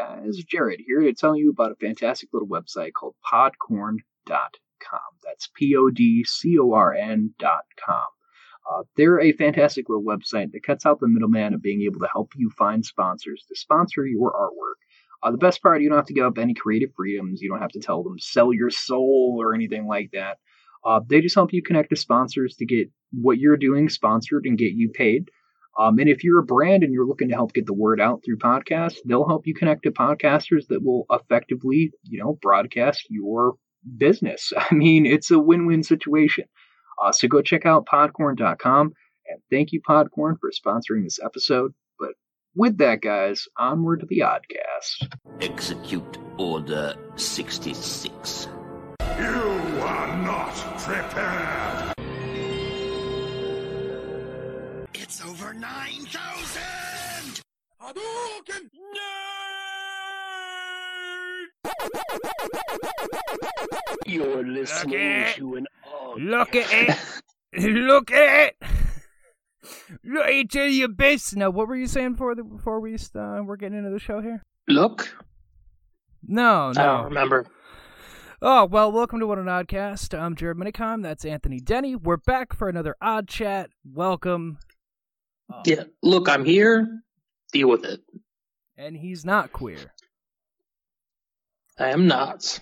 guys? Jared here to tell you about a fantastic little website called podcorn.com. That's P O D C O R N.com. Uh, they're a fantastic little website that cuts out the middleman of being able to help you find sponsors to sponsor your artwork. Uh, the best part, you don't have to give up any creative freedoms. You don't have to tell them sell your soul or anything like that. Uh, they just help you connect to sponsors to get what you're doing sponsored and get you paid. Um, and if you're a brand and you're looking to help get the word out through podcasts, they'll help you connect to podcasters that will effectively, you know, broadcast your business. I mean, it's a win-win situation. Uh, so go check out podcorn.com and thank you, Podcorn, for sponsoring this episode. But with that, guys, onward to the Oddcast. Execute Order 66. You are not prepared. 9,000! Hadouken! You're listening it. to an odd Look at it. Look at it. Look at your best. Now, what were you saying before the, before we uh, we're getting into the show here? look. No, no. I don't no. remember. Oh well, welcome to What an Oddcast. I'm Jared Minicom. That's Anthony Denny. We're back for another odd chat. Welcome. Oh, Yeah, look, I'm here. Deal with it. And he's not queer. I am not.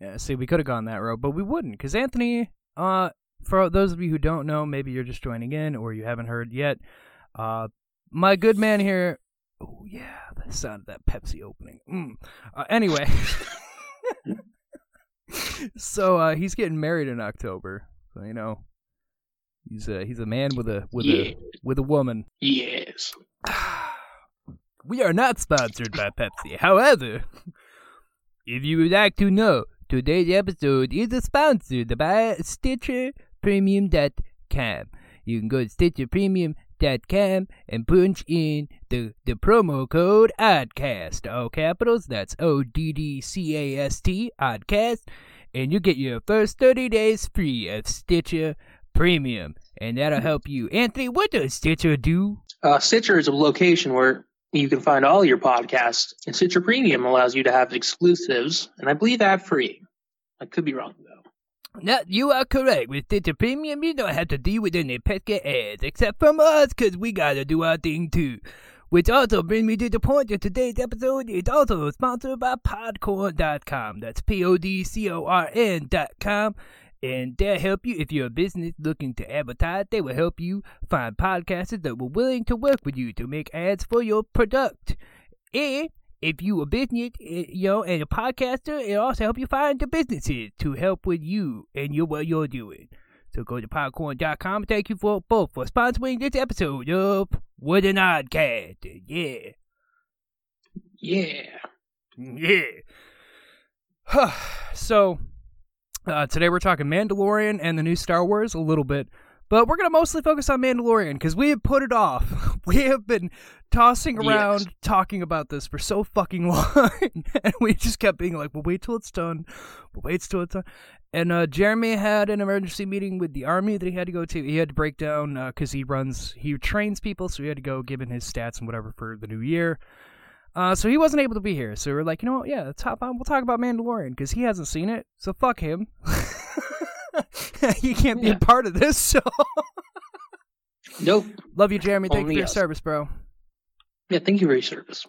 Yeah, see, we could have gone that road, but we wouldn't, because Anthony, uh, for those of you who don't know, maybe you're just joining in or you haven't heard yet, uh, my good man here. Oh yeah, the sound of that Pepsi opening. Mm. Uh, anyway, so uh, he's getting married in October, so you know, he's a he's a man with a with Yeah. a with a woman. Yes. We are not sponsored by Pepsi. However, if you would like to know, today's episode is sponsored by StitcherPremium.com. You can go to StitcherPremium.com and punch in the, the promo code ODDCAST. All capitals, that's O D D C A S T, ODDCAST, and you get your first 30 days free of Stitcher Premium. And that'll help you. Anthony, what does Stitcher do? Uh, Stitcher is a location where you can find all your podcasts, and Stitcher Premium allows you to have exclusives, and I believe ad free. I could be wrong though. No, you are correct. With Stitcher Premium, you don't have to deal with any pesky ads, except from us, cause we gotta do our thing too. Which also brings me to the point that today's episode is also sponsored by Podcorn.com. That's P-O-D-C-O-R-N dot com. And they'll help you if you're a business looking to advertise. They will help you find podcasters that were willing to work with you to make ads for your product. And if you a business, eh, you know, and a podcaster, it also help you find the businesses to help with you and your what you're doing. So go to podcorn.com. Thank you for both for sponsoring this episode of What an Oddcast. Yeah. Yeah. Yeah. so uh, today we're talking Mandalorian and the new Star Wars a little bit, but we're gonna mostly focus on Mandalorian because we have put it off. We have been tossing around Yes. talking about this for so fucking long, and we just kept being like, "We'll wait till it's done. We'll wait till it's done." And uh, Jeremy had an emergency meeting with the army that he had to go to. He had to break down because he runs, he trains people, so he had to go give in his stats and whatever for the new year. Uh, so he wasn't able to be here. So we're like, you know what? Yeah, let's hop on. We'll talk about Mandalorian because he hasn't seen it. So fuck him. he can't be a part of this. So Nope. love you, Jeremy. Thank you for your us. service, bro. Yeah, thank you for your service.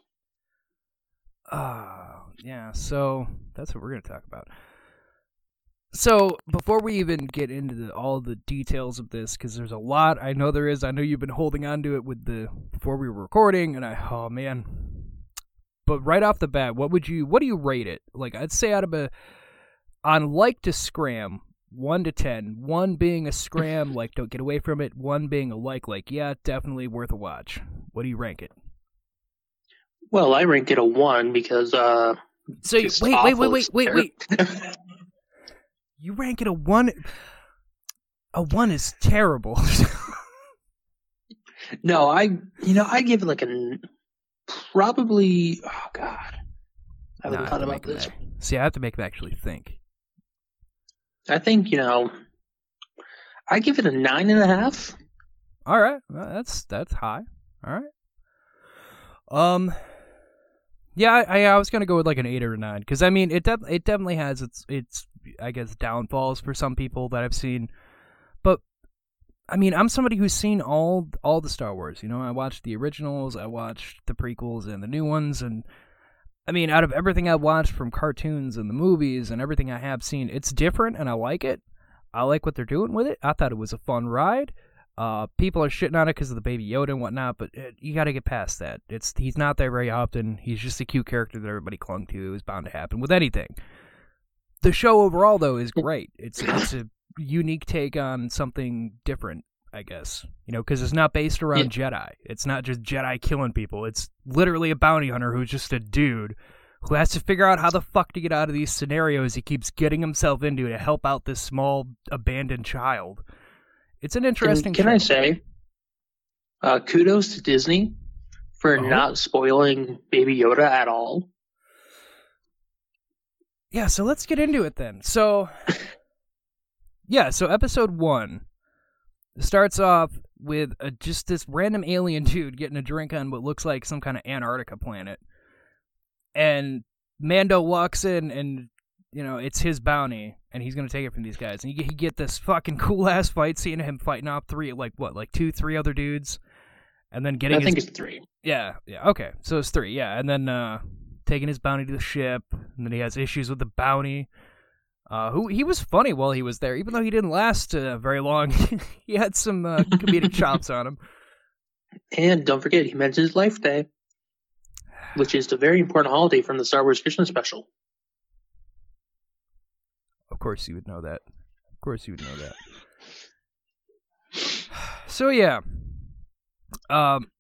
Uh, yeah, so that's what we're going to talk about. So, before we even get into the, all the details of this, because there's a lot, I know there is. I know you've been holding on to it with the before we were recording, and I, oh man. But right off the bat, what would you, what do you rate it? Like, I'd say out of a, on like to scram, one to ten, one being a scram, like don't get away from it, one being a like, like yeah, definitely worth a watch. What do you rank it? Well, I ranked it a one because uh. So wait, wait, wait, awful. wait, wait, wait. You rank it a one. A one is terrible. no, I you know I give it like a probably. Oh God, I haven't I have thought to about this. See, I have to make him actually think. I think you know. I give it a nine and a half. All right, well, that's that's high. All right. Um, Yeah, I, I was gonna go with like an eight or a nine because I mean it def- it definitely has its its I guess downfalls for some people that I've seen, I mean I'm somebody who's seen all all the Star Wars. You know, I watched the originals, I watched the prequels and the new ones, and I mean out of everything I've watched from cartoons and the movies and everything I have seen, it's different and I like it. I like what they're doing with it. I thought it was a fun ride. Uh, people are shitting on it because of the baby Yoda and whatnot, but it, you got to get past that. It's he's not there very often. He's just a cute character that everybody clung to. It was bound to happen with anything. The show overall, though, is great. It's it's a unique take on something different, I guess. You know, because it's not based around Jedi. It's not just Jedi killing people. It's literally a bounty hunter who's just a dude who has to figure out how the fuck to get out of these scenarios he keeps getting himself into to help out this small abandoned child. It's an interesting. And can. I say, uh, kudos to Disney for Oh. not spoiling Baby Yoda at all. Yeah, so let's get into it then. So, yeah, so episode one starts off with a, just this random alien dude getting a drink on what looks like some kind of Antarctica planet. And Mando walks in and, you know, it's his bounty and he's going to take it from these guys. And you get, you get this fucking cool ass fight seeing him fighting off three, like what, like two, three other dudes? And then getting I think it's three. yeah, yeah, okay. So it's three, yeah. And then uh taking his bounty to the ship, and then he has issues with the bounty. Uh who he was funny while he was there, even though he didn't last uh, very long. he had some uh, comedic chops on him. And don't forget, he mentioned his Life Day, which is a very important holiday from the Star Wars Christmas special. Of course you would know that. Of course you would know that. So yeah. Um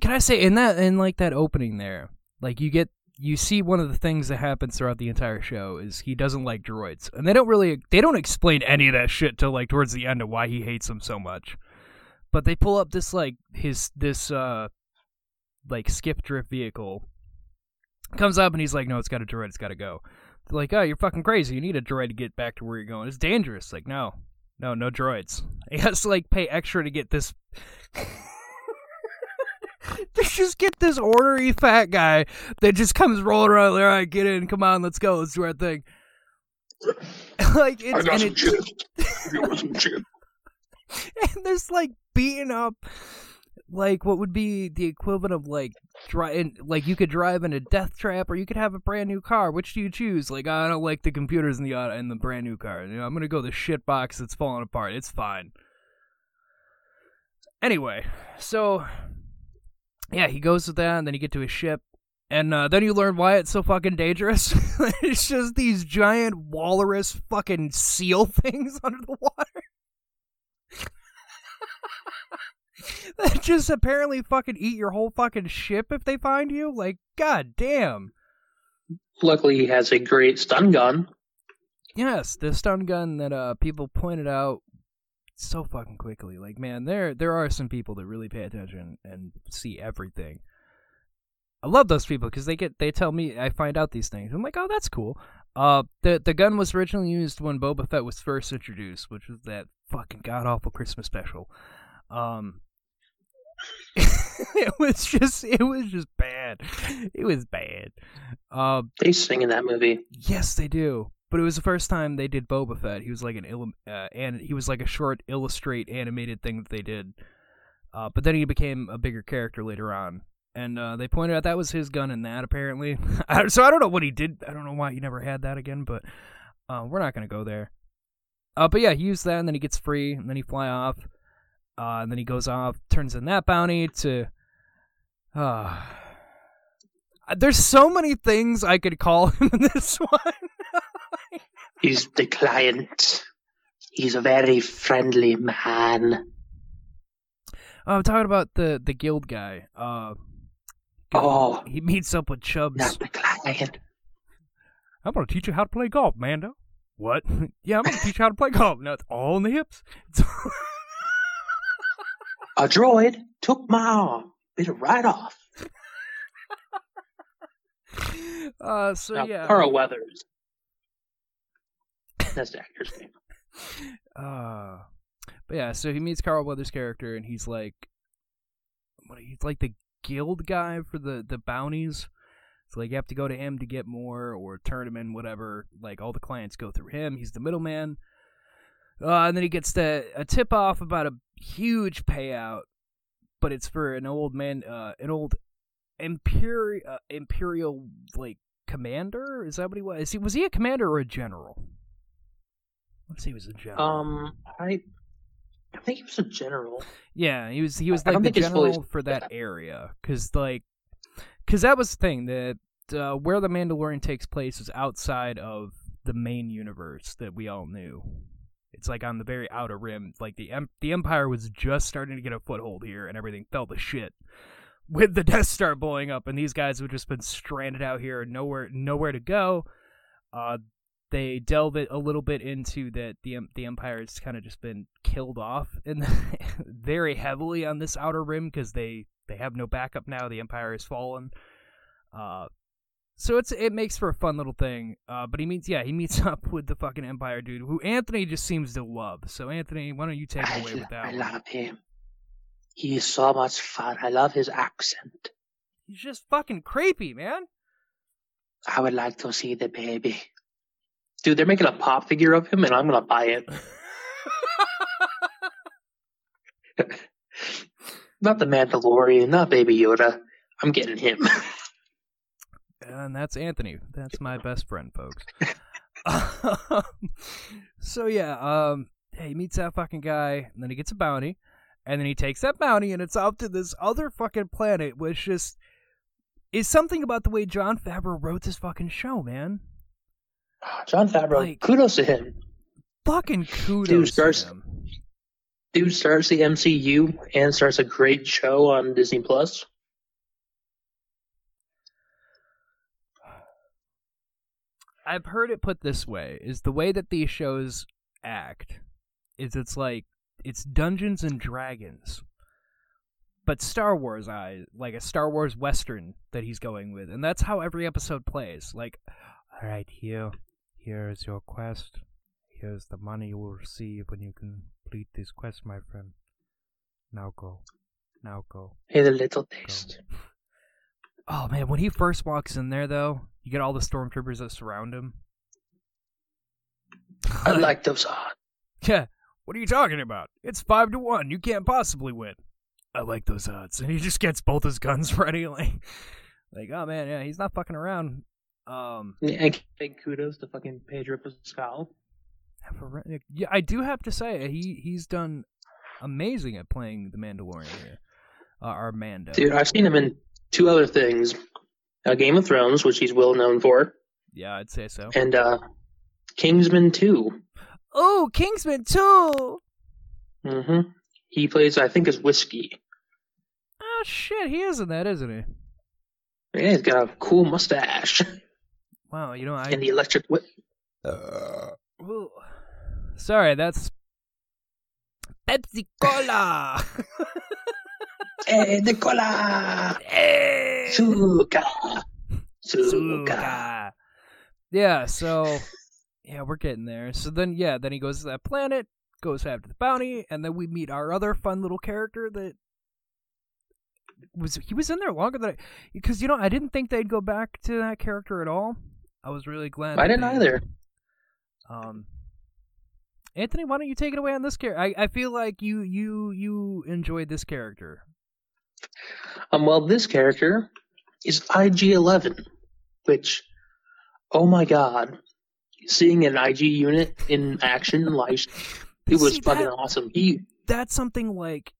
can I say in that in like that opening there, like you get you see one of the things that happens throughout the entire show is he doesn't like droids. And they don't really they don't explain any of that shit till like towards the end of why he hates them so much. But they pull up this like his this uh like skip drift vehicle. Comes up and he's like, No, it's got a droid, it's gotta go. They're like, oh, you're fucking crazy. You need a droid to get back to where you're going. It's dangerous. Like, no, no, no droids. He has to like pay extra to get this. to just get this ornery fat guy that just comes rolling around. All right, get in. Come on, let's go. Let's do our thing. like it's I got and some. You some and there's like beating up like what would be the equivalent of like dri- like you could drive in a death trap or you could have a brand new car which do you choose like i don't like the computers in the auto in the brand new car you know i'm gonna go the shit box that's falling apart it's fine anyway so yeah he goes with that and then you get to his ship and uh, then you learn why it's so fucking dangerous it's just these giant walrus fucking seal things under the water that just apparently fucking eat your whole fucking ship if they find you. Like, god damn. Luckily, he has a great stun gun. Yes, the stun gun that uh people pointed out so fucking quickly. Like, man, there there are some people that really pay attention and see everything. I love those people because they get they tell me I find out these things. I'm like, oh, that's cool. Uh, the the gun was originally used when Boba Fett was first introduced, which was that fucking god awful Christmas special. Um, it was just it was just bad. It was bad. Um, They sing in that movie. Yes, they do. But it was the first time they did Boba Fett. He was like an uh, and he was like a short illustrate animated thing that they did. Uh, but then he became a bigger character later on, and uh, they pointed out that was his gun in that apparently. So I don't know what he did. I don't know why he never had that again. But uh, we're not gonna go there. Uh, but yeah, he used that, and then he gets free, and then he fly off, uh, and then he goes off, turns in that bounty to. Uh, there's so many things I could call him in this one. He's the client. He's a very friendly man. Oh, I'm talking about the the guild guy. Uh, Oh, he meets up with Chubbs. not the client. I'm gonna teach you how to play golf, Mando. What? yeah, I'm gonna teach you how to play golf. No, it's all in the hips. A droid took my arm, bit it right off. uh, so Now, yeah. Carl Weathers. That's actor's name. Uh, but yeah, so he meets Carl Weathers' character, and he's like, what? He's like the guild guy for the the bounties. So like you have to go to him to get more or turn him in, whatever. Like all the clients go through him. He's the middleman. Uh, and then he gets the a tip off about a huge payout, but it's for an old man, uh, an old imperial uh, imperial like commander. Is that what he was? Is he was he a commander or a general? Let's see, he was a general. Um, I, I think he was a general. Yeah, he was he was I like the it's fully- general for that area cuz like cuz that was the thing that uh, where the Mandalorian takes place is outside of the main universe that we all knew. It's like on the very outer rim. Like the em- the Empire was just starting to get a foothold here and everything fell to shit with the Death Star blowing up and these guys have just been stranded out here nowhere nowhere to go. Uh they delve it a little bit into that the the empire has kind of just been killed off and very heavily on this outer rim because they they have no backup now. The empire has fallen. Uh, so it's it makes for a fun little thing. Uh, but he meets yeah he meets up with the fucking empire dude who Anthony just seems to love. So Anthony, why don't you take it away with that? I one? love him. He's so much fun. I love his accent. He's just fucking creepy, man. I would like to see the baby. Dude, they're making a pop figure of him, and I'm gonna buy it. Not the Mandalorian, not Baby Yoda. I'm getting him. and that's Anthony. That's my best friend, folks. so yeah, um, he meets that fucking guy, and then he gets a bounty, and then he takes that bounty, and it's off to this other fucking planet, which just is something about the way Jon Favreau wrote this fucking show, man. Jon Favreau, Like- kudos to him. Fucking kudos Dude, to him. Dude starts the MCU and starts a great show on Disney Plus. I've heard it put this way: is the way that these shows act is it's like it's Dungeons and Dragons, but Star Wars eye, like a Star Wars western that he's going with, and that's how every episode plays. Like, all right, here, here is your quest. Here's the money you will receive when you complete this quest, my friend. Now go, now go. Hey, the little taste. Oh man, when he first walks in there, though, you get all the stormtroopers that surround him. I like those odds. Yeah, what are you talking about? It's five to one. You can't possibly win. I like those odds, and he just gets both his guns ready, like, like, oh man, yeah, he's not fucking around. Um, And big kudos to fucking Pedro Pascal. yeah, I do have to say he he's done amazing at playing the Mandalorian here, uh, our Mando. Dude, I've seen him in two other things. Uh, Game of Thrones, which he's well known for, Yeah, I'd say so. and uh, Kingsman 2. Oh, Kingsman too. hmm He plays, I think, as Whiskey. Oh shit, he is in that, isn't he? Yeah, he's got a cool mustache Wow, you know I. and the electric whip. Uh. Ooh. Sorry, that's Pepsi eh, Cola. Hey, Nicola! hey, Suka! Suka! Suka. Yeah, so yeah, we're getting there. So then, yeah, then he goes to that planet, goes after the bounty, and then we meet our other fun little character that was he was in there longer than I because you know I didn't think they'd go back to that character at all. I was really glad. I didn't they- either. Um, Anthony, why don't you take it away on this character? I, I feel like you you you enjoyed this character. Um, well, this character is IG-11, which, oh my god, seeing an IG unit in action, like, it was See, fucking that- awesome. He, That's something like.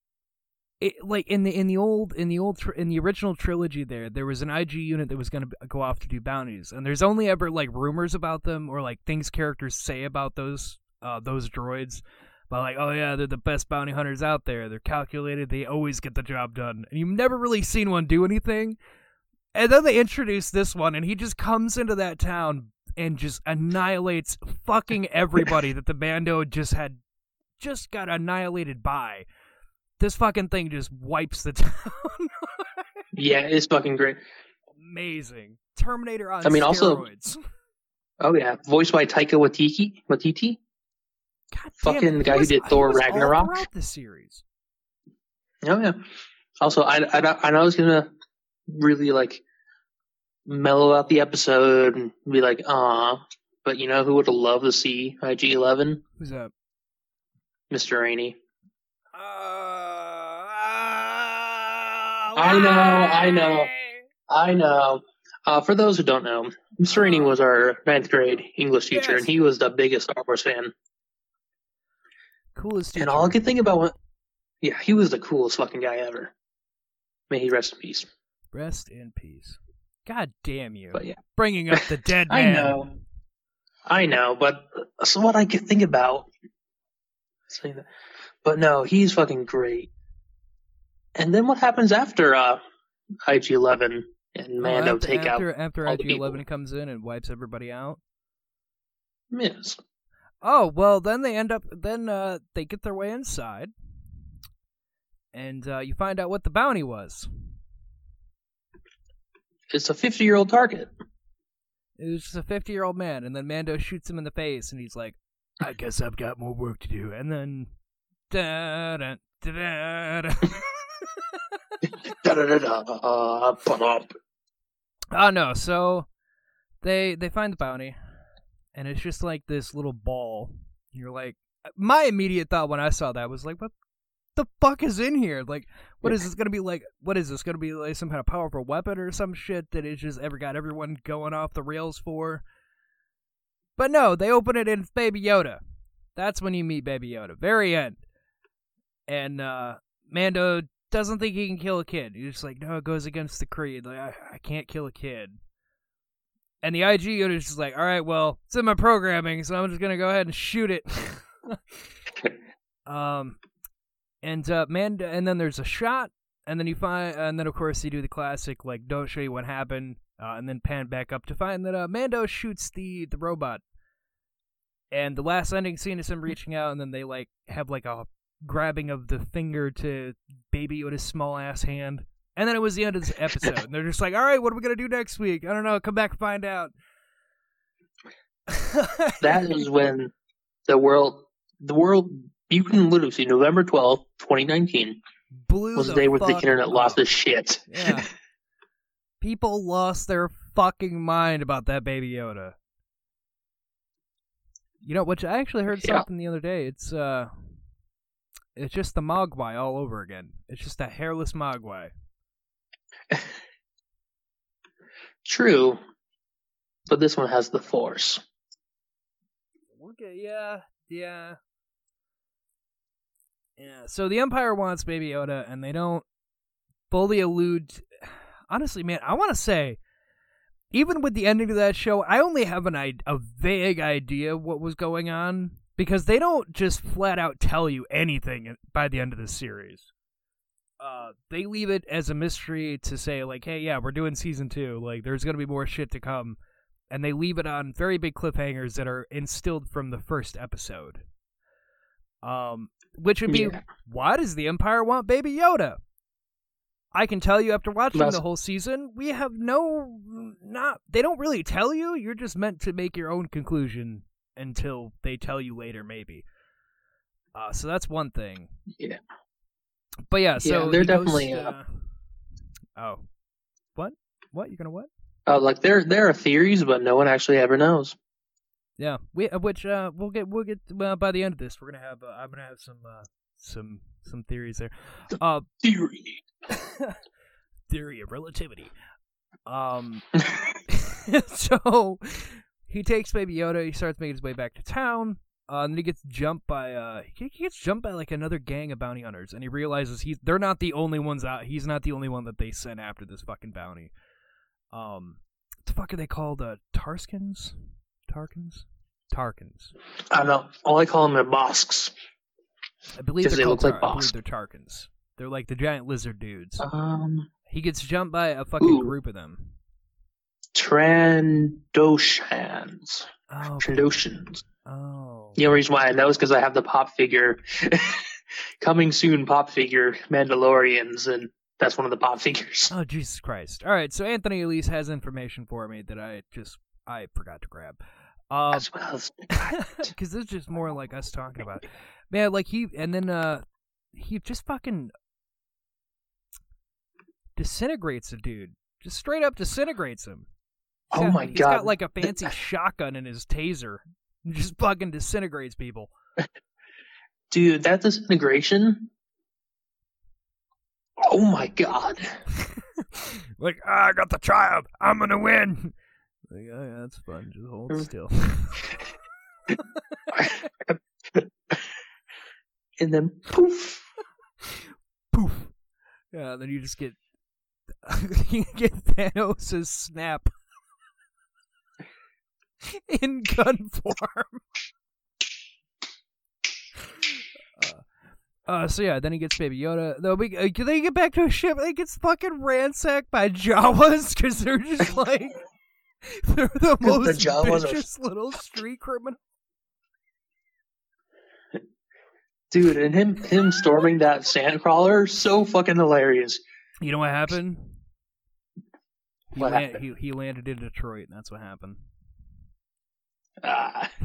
It, like in the in the old in the old in the original trilogy there there was an IG unit that was going to go off to do bounties and there's only ever like rumors about them or like things characters say about those uh those droids but like oh yeah they're the best bounty hunters out there they're calculated they always get the job done and you've never really seen one do anything and then they introduce this one and he just comes into that town and just annihilates fucking everybody that the bando just had just got annihilated by this fucking thing just wipes the town. yeah, it's fucking great. Amazing. Terminator on I mean, also- steroids. Oh yeah, voiced by Taika Waititi. Waititi. God fucking the he guy who was- did he Thor all Ragnarok. throughout the series. Oh yeah. Also, I, I, I know I was gonna really like mellow out the episode and be like, ah. But you know who would have loved to see IG Eleven? Who's that? Mr. Rainey. Uh, I know, I know. I know. Uh, for those who don't know, Mr. Rainey was our ninth grade English teacher, Yes. and he was the biggest Star Wars fan. Coolest teacher. And all I could think about, what, yeah, he was the coolest fucking guy ever. May he rest in peace. Rest in peace. God damn you. But yeah, Bringing up the dead man. I know. I know, but so what I could think about. Say that, but no, he's fucking great. And then what happens after uh, IG Eleven and Oh, Mando after, take after, out after IG Eleven comes in and wipes everybody out. Miz? Oh well, then they end up. Then uh, they get their way inside, and uh, you find out what the bounty was. It's a fifty-year-old target. It was just a fifty-year-old man, and then Mando shoots him in the face, and he's like, "I guess I've got more work to do." And then, da da da da. Oh no! So they they find the bounty, and it's just like this little ball. You're like, my immediate thought when I saw that was like, what the fuck is in here? Like, what is this gonna be like? What is this gonna be like? Some kind of powerful weapon or some shit that it just ever got everyone going off the rails for? But no, they open it it's Baby Yoda. That's when you meet Baby Yoda. Very end. And uh Mando doesn't think he can kill a kid. He's just like, no, it goes against the creed. Like, I, I can't kill a kid. And the IG unit is just like, all right, well, it's in my programming, so I'm just gonna go ahead and shoot it. um, and uh, man, and then there's a shot, and then you find, and then of course you do the classic like, don't show you what happened, uh, and then pan back up to find that uh, Mando shoots the the robot. And the last ending scene is him reaching out, and then they like have like a grabbing of the finger to Baby Yoda's small ass hand. And then it was the end of this episode. and they're just like, all right, what are we going to do next week? I don't know. Come back and find out. That is when the world, the world, you can literally see November twelfth, 2019 blew was the day where the internet lost its shit. Yeah. People lost their fucking mind about that Baby Yoda. You know, which I actually heard Yeah. something the other day. It's uh, it's just the Mogwai all over again. It's just a hairless Mogwai. True, but this one has the force. Okay, yeah, yeah. Yeah, so the Empire wants Baby Yoda, and they don't fully allude. Honestly, man, I want to say, even with the ending of that show, I only have an i- a vague idea what was going on because they don't just flat out tell you anything by the end of the series. Uh, they leave it as a mystery to say like, hey, yeah, we're doing season two. Like, there's gonna be more shit to come and they leave it on very big cliffhangers that are instilled from the first episode. Um, which would be Yeah. why does the Empire want Baby Yoda? I can tell you after watching That's- the whole season, we have no not they don't really tell you. You're just meant to make your own conclusion until they tell you later, maybe. Uh, so that's one thing. Yeah. But yeah, so Yeah, they're he goes, definitely, uh, uh, oh, what? What you're gonna what? Uh, like there, there are theories, but no one actually ever knows. Yeah, we uh, which uh we'll get we'll get well, by the end of this we're gonna have uh, I'm gonna have some uh some some theories there. Uh, Theory. theory of relativity. Um, so he takes Baby Yoda. He starts making his way back to town. Uh, and then he gets jumped by uh he gets jumped by like another gang of bounty hunters, and he realizes he's they're not the only ones out. He's not the only one that they sent after this fucking bounty. Um, what the fuck are they called? Uh, Tarskins, Tarkins, Tarkins. I don't know. All I call them are bosks. I believe they're called look like Tar- I boss. believe they're Tarkins. They're like the giant lizard dudes. Um, He gets jumped by a fucking Ooh. group of them. Trandoshans. Oh. Trandoshans. oh. The only reason why I know is because I have the pop figure, coming soon pop figure Mandalorians, and that's one of the pop figures. Oh Jesus Christ! All right, so Anthony Elise has information for me that I just I forgot to grab. Uh, As well as because this is just more like us talking about, it. man. Like he and then uh, he just fucking disintegrates a dude, just straight up disintegrates him. Oh got- my he's god! He's got like a fancy shotgun in his taser. Just fucking disintegrates people. Dude, that disintegration. Oh my god! like, ah, I got the child. I'm gonna win. Like, oh, yeah, that's fun. Just hold Mm. still. and then poof. Poof. Yeah, then you just get you get Thanos' snap in gun form. Uh, uh, so yeah, then he gets Baby Yoda. Though we, uh, they get back to a ship, and he gets fucking ransacked by Jawas because they're just like they're the the most Jawas are- vicious little street criminal. Dude, and him him storming that sandcrawler, so fucking hilarious. You know what happened? He, What happened? he he landed in Detroit, and that's what happened. Ah,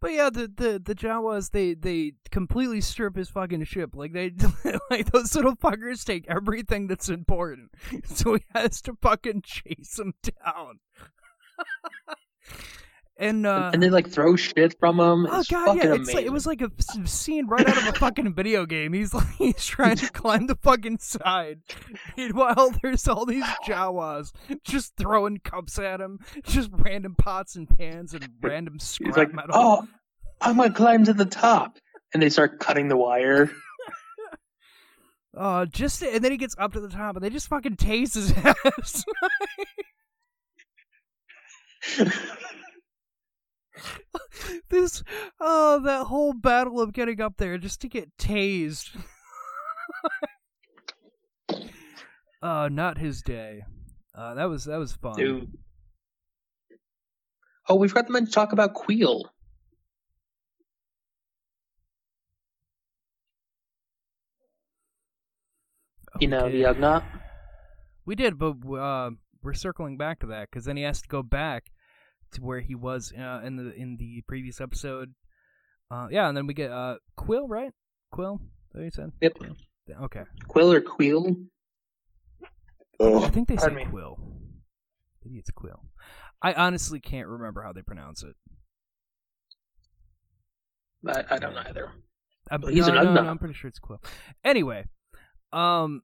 But yeah, the the the Jawas they they completely strip his fucking ship. Like they like those little fuckers take everything that's important. So he has to fucking chase them down. And uh and they like throw shit from him. Oh It's god, yeah, it's like, it was like a scene right out of a fucking video game. He's like he's trying to climb the fucking side. Meanwhile, there's all these Jawas just throwing cups at him, just random pots and pans and random scrap He's like, metal. oh, I'm gonna climb to the top, and they start cutting the wire. Uh, just and then he gets up to the top, and they just fucking tase his ass. this, oh, that whole battle of getting up there just to get tased. uh, not his day. Uh, that was that was fun. Dude. Oh, we forgot to mention talk about Queel. You know, the Ugnaught. We did, but uh, we're circling back to that because then he has to go back to where he was uh, in the in the previous episode. Uh, yeah, and then we get uh, Quill, right? Quill, that what you said? Yep. Quill. Okay. Quill or Queel? I Oh, think they say pardon me. Quill. Maybe it's Quill. I honestly can't remember how they pronounce it. I, I don't know either. I'm, Well, he's no, an no, no, I'm pretty sure it's Quill. Anyway, um,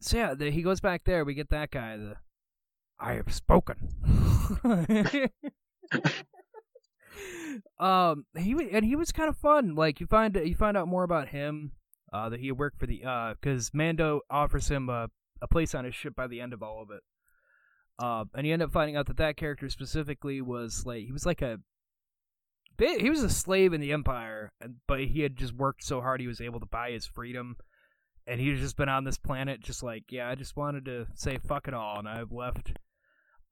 so yeah, the, he goes back there. We get that guy. The I have spoken. um, he and he was kind of fun. Like you find you find out more about him. Uh, that he worked for the uh, because Mando offers him a a place on his ship by the end of all of it. Uh, and you end up finding out that that character specifically was like he was like a he was a slave in the empire but he had just worked so hard he was able to buy his freedom and he's just been on this planet just like yeah i just wanted to say fuck it all and i've left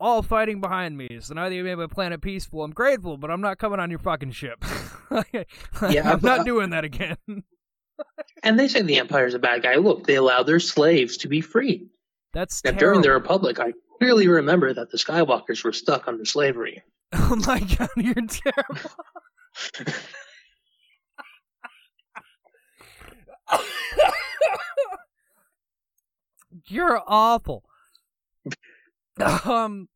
all fighting behind me so now that you made my planet peaceful i'm grateful but i'm not coming on your fucking ship Yeah, i'm not doing that again And they say the Empire's a bad guy. Look, they allow their slaves to be free. that's Now, during the. Republic, I clearly remember that the Skywalkers were stuck under slavery. oh my god you're terrible You're awful. um,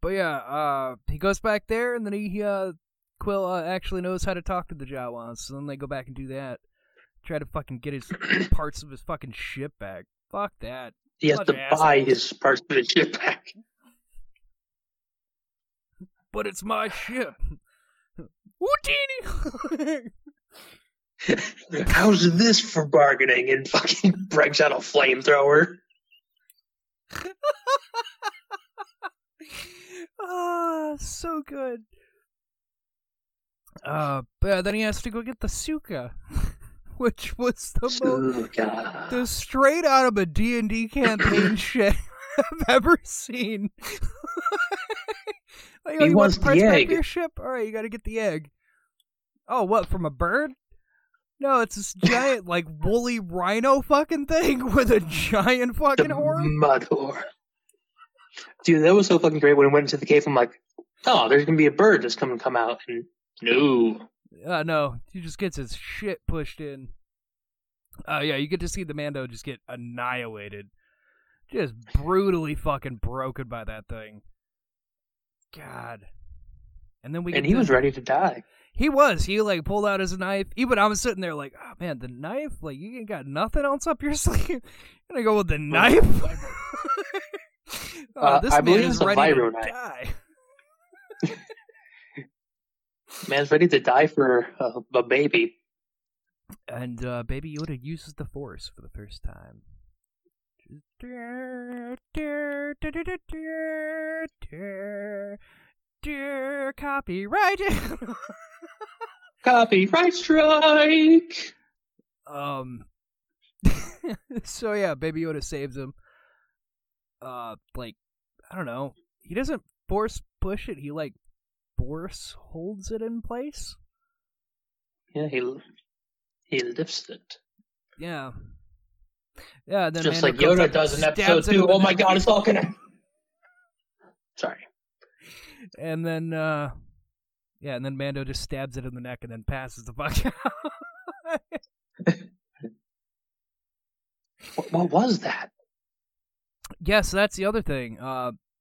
but yeah, uh, he goes back there, and then he uh, Quill uh, actually knows how to talk to the Jawas. So then they go back and do that. Try to fucking get his parts of his fucking ship back. Fuck that. He has Bunch to buy assholes. his parts of his ship back. But it's my ship. Houdini. How's this for bargaining? And fucking breaks out a flamethrower. Ah, so good. Uh, but then he has to go get the Suka, which was the most the straight out of a D&D campaign shit I've ever seen. like, oh, He wants the the price back egg. your ship? All right, you got to get the egg. Oh, what from a bird? No, it's this giant like woolly rhino fucking thing with a giant fucking The horn. mud horn. Dude, that was so fucking great when we went into the cave. I'm like, oh, there's gonna be a bird that's gonna come out. And no. Uh, no, he just gets his shit pushed in. Uh, yeah, you get to see the Mando just get annihilated. just brutally fucking broken by that thing. God. And then we and he to- was ready to die. He was. He like pulled out his knife. Even I was sitting there like, oh man, the knife. Like you ain't got nothing else up your sleeve. Gonna go with the knife. oh, Uh, this I man believe is it's ready vibro to knife. die. Man's ready to die for uh, a baby. And uh, Baby Yoda uses the Force for the first time. Dear copyright. Copyright strike. um. so yeah, Baby Yoda saves him. Uh, like I don't know. He doesn't force push it. He like force holds it in place. Yeah, he he lifts it. Yeah. Yeah. Then Just Mando like Yoda does in episode two. Oh my god, it's all gonna. Sorry. And then, uh, yeah, and then Mando just stabs it in the neck and then passes the fuck out. What, what was that? yeah, so that's the other thing.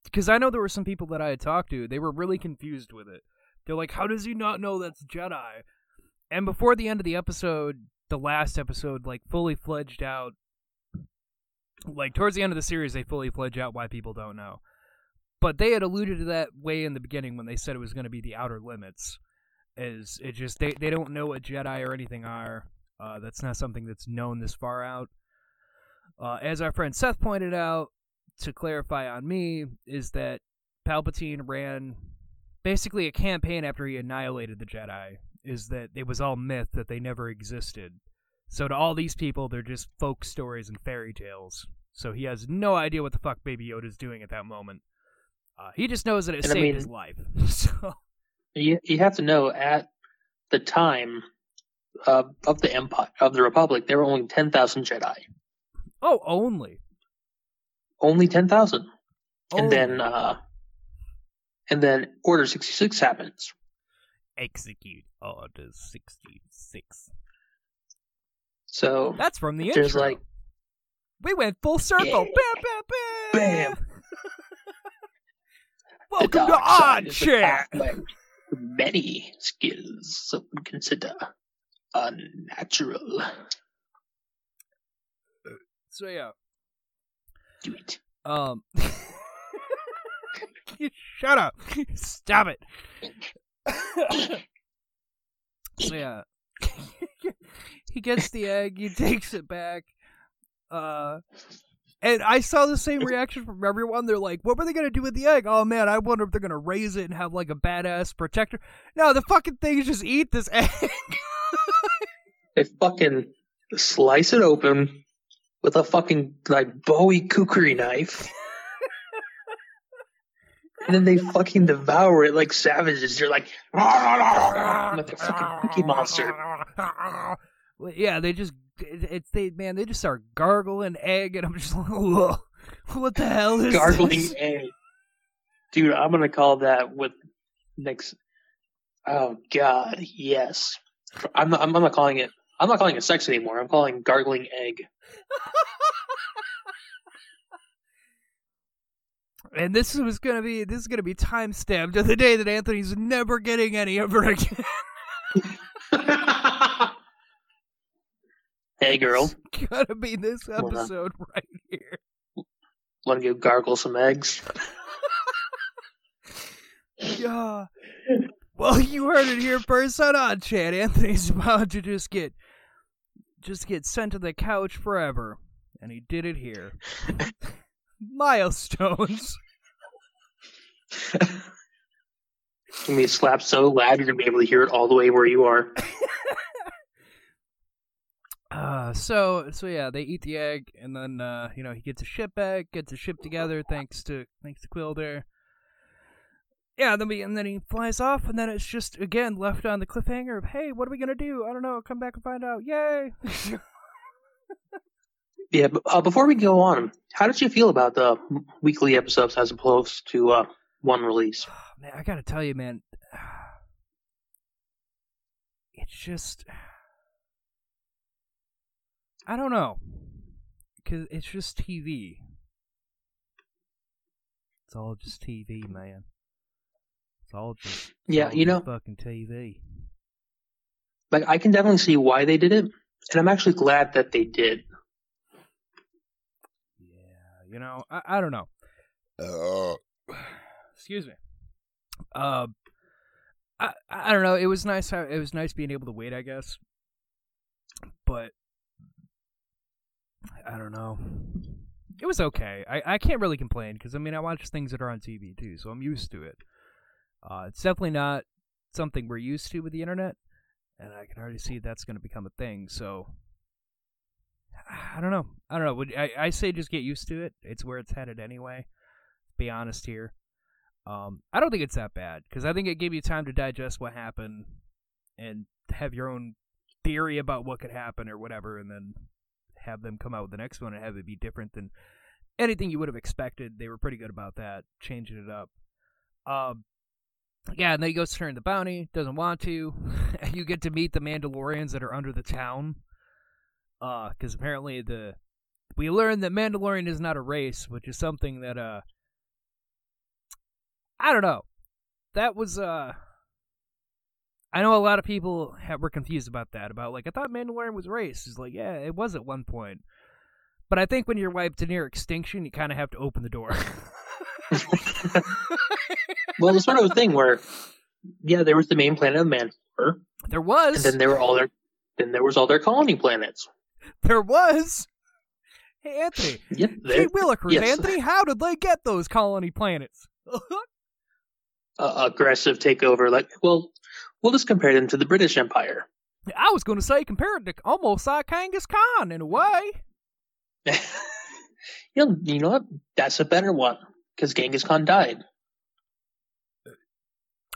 Because I know there were some people that I had talked to, they were really confused with it. They're like, how does he not know that's Jedi? And before the end of the episode, the last episode, like, fully fledged out. Like, towards the end of the series, they fully fledged out why people don't know. But they had alluded to that way in the beginning when they said it was going to be the outer limits. Is it just they they don't know what Jedi or anything are. Uh, that's not something that's known this far out. Uh, as our friend Seth pointed out, to clarify on me, is that Palpatine ran basically a campaign after he annihilated the Jedi. Is that it was all myth that they never existed. So to all these people, they're just folk stories and fairy tales. So he has no idea what the fuck Baby Yoda's doing at that moment. Uh, he just knows that it And I saved mean- his life. so You you have to know at the time uh, of the Empire of the Republic, there were only ten thousand Jedi. oh, only. Only ten thousand, and then uh, and then Order sixty six happens. execute Order sixty six. So That's from the there's intro. like We went full circle. Yeah. Bam, bam, bam. Bam. Welcome to Odd Chat. Many skills some would consider unnatural. So yeah. Do it. Um. shut up. Stop it. so yeah. he gets the egg. He takes it back. Uh. And I saw the same reaction from everyone. They're like, "What were they gonna do with the egg? Oh man, I wonder if they're gonna raise it and have like a badass protector." No, the fucking things just eat this egg. They fucking slice it open with a fucking like Bowie kukri knife. and then they fucking devour it like savages. You're like, like a fucking cookie monster. Well, yeah, they just it- it's they man they just start gargling egg and I'm just like, "Whoa, what the hell is Gargling this? egg. Dude, I'm gonna call that with next. Oh god, yes. I'm not. I'm not calling it. I'm not calling it sex anymore. I'm calling gargling egg. And this was gonna be this is gonna be time stamped to the day that Anthony's never getting any of her again. hey, girl, It's gonna be this on. episode right here. want to go gargle some eggs? Yeah. Well, you heard it here first on Odd Chat. Anthony's about to just get just get sent to the couch forever, and he did it here. Milestones. Gonna be slapped so loud you're gonna be able to hear it all the way where you are. Uh, so so yeah, they eat the egg, and then uh, you know he gets a ship back, gets a ship together, thanks to thanks to Quill there. Yeah, then we and then he flies off, and then it's just again left on the cliffhanger of hey, what are we gonna do? I don't know. Come back and find out. Yay! Yeah, but, uh, before we go on, how did you feel about the weekly episodes as opposed to uh, one release? man, I gotta tell you, man, it's just I don't know, cause it's just TV, It's all just TV, man. It's all just it's Yeah, all you know- fucking TV. Like I can definitely see why they did it, and I'm actually glad that they did. Yeah, you know, I, I don't know. Excuse me. Uh, I I don't know. It was nice. How, it was nice being able to wait. I guess, but I don't know. It was okay. I, I can't really complain because I mean I watch things that are on TV too, so I'm used to it. Uh, it's definitely not something we're used to with the internet, and I can already see that's going to become a thing. So I don't know. I don't know. Would I, I say just get used to it. It's where it's headed anyway. Be honest here. Um, I don't think it's that bad because I think it gave you time to digest what happened and have your own theory about what could happen or whatever, and then have them come out with the next one and have it be different than anything you would have expected. They were pretty good about that, changing it up. Um, yeah, and then he goes to turn the bounty, doesn't want to. you get to meet the Mandalorians that are under the town. Uh, because apparently the we learned that Mandalorian is not a race, which is something that uh I don't know. That was uh I know a lot of people have, were confused about that. About like I thought Mandalorian was race. It's like yeah, it was at one point. But I think when you're wiped to near extinction, you kind of have to open the door. Well, it's sort of a thing where, yeah, there was the main planet of Mandalore, there was. and then there were all their, then there was all their colony planets. there was. Hey Anthony, Yep, there, Willikers, yes. Anthony, how did they get those colony planets? uh, aggressive takeover. Like, well, we'll just compare them to the British Empire. I was going to say compared to almost like Genghis Khan in a way. you know, you know what? That's a better one because Genghis Khan died.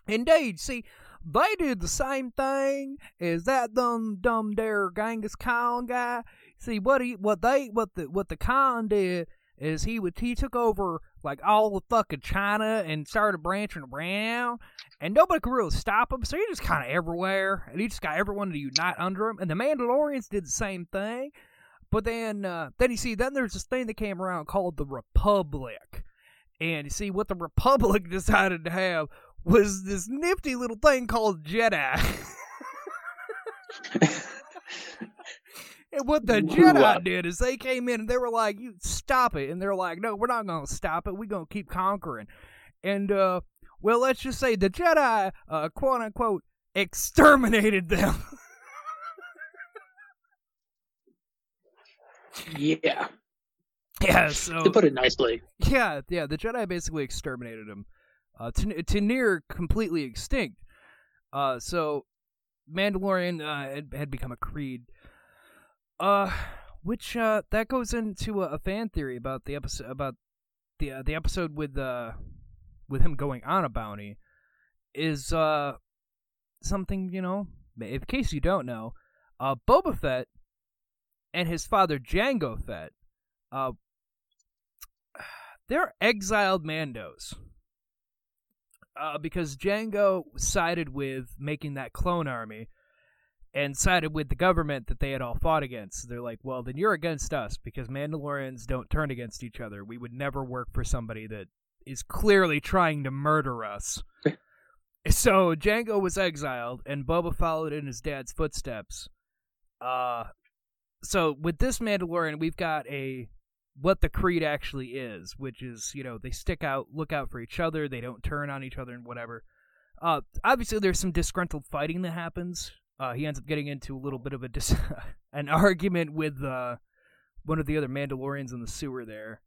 Indeed, see, they did the same thing as that dumb dumb there Genghis Khan guy. See what he what they what the what the Khan did is he would he took over like all the fucking China and started branching around, and nobody could really stop him. So he just kind of everywhere, and he just got everyone to unite under him. And the Mandalorians did the same thing. But then, uh, then you see, then there's this thing that came around called the Republic, and you see what the Republic decided to have was this nifty little thing called Jedi. and what the Jedi did is they came in and they were like, "You stop it," and they're like, "No, we're not gonna stop it. We're gonna keep conquering." And uh, well, let's just say the Jedi, uh, quote unquote, exterminated them. Yeah, yeah, so to put it nicely. Yeah, yeah. The Jedi basically exterminated them, uh, to to near completely extinct. Uh, so Mandalorian uh, had, had become a creed. Uh, which uh, that goes into a, a fan theory about the episode about the uh, the episode with uh with him going on a bounty is uh something you know. In case you don't know, uh, Boba Fett and his father Jango Fett, uh, they're exiled Mandos. Uh, because Jango sided with making that clone army and sided with the government that they had all fought against. They're like, well, then you're against us because Mandalorians don't turn against each other. We would never work for somebody that is clearly trying to murder us. so Jango was exiled, and Boba followed in his dad's footsteps. Uh, so with this Mandalorian, we've got a what the creed actually is, which is you know they stick out, look out for each other, they don't turn on each other and whatever. Uh, obviously there's some disgruntled fighting that happens. Uh, he ends up getting into a little bit of a dis- an argument with uh, one of the other Mandalorians in the sewer there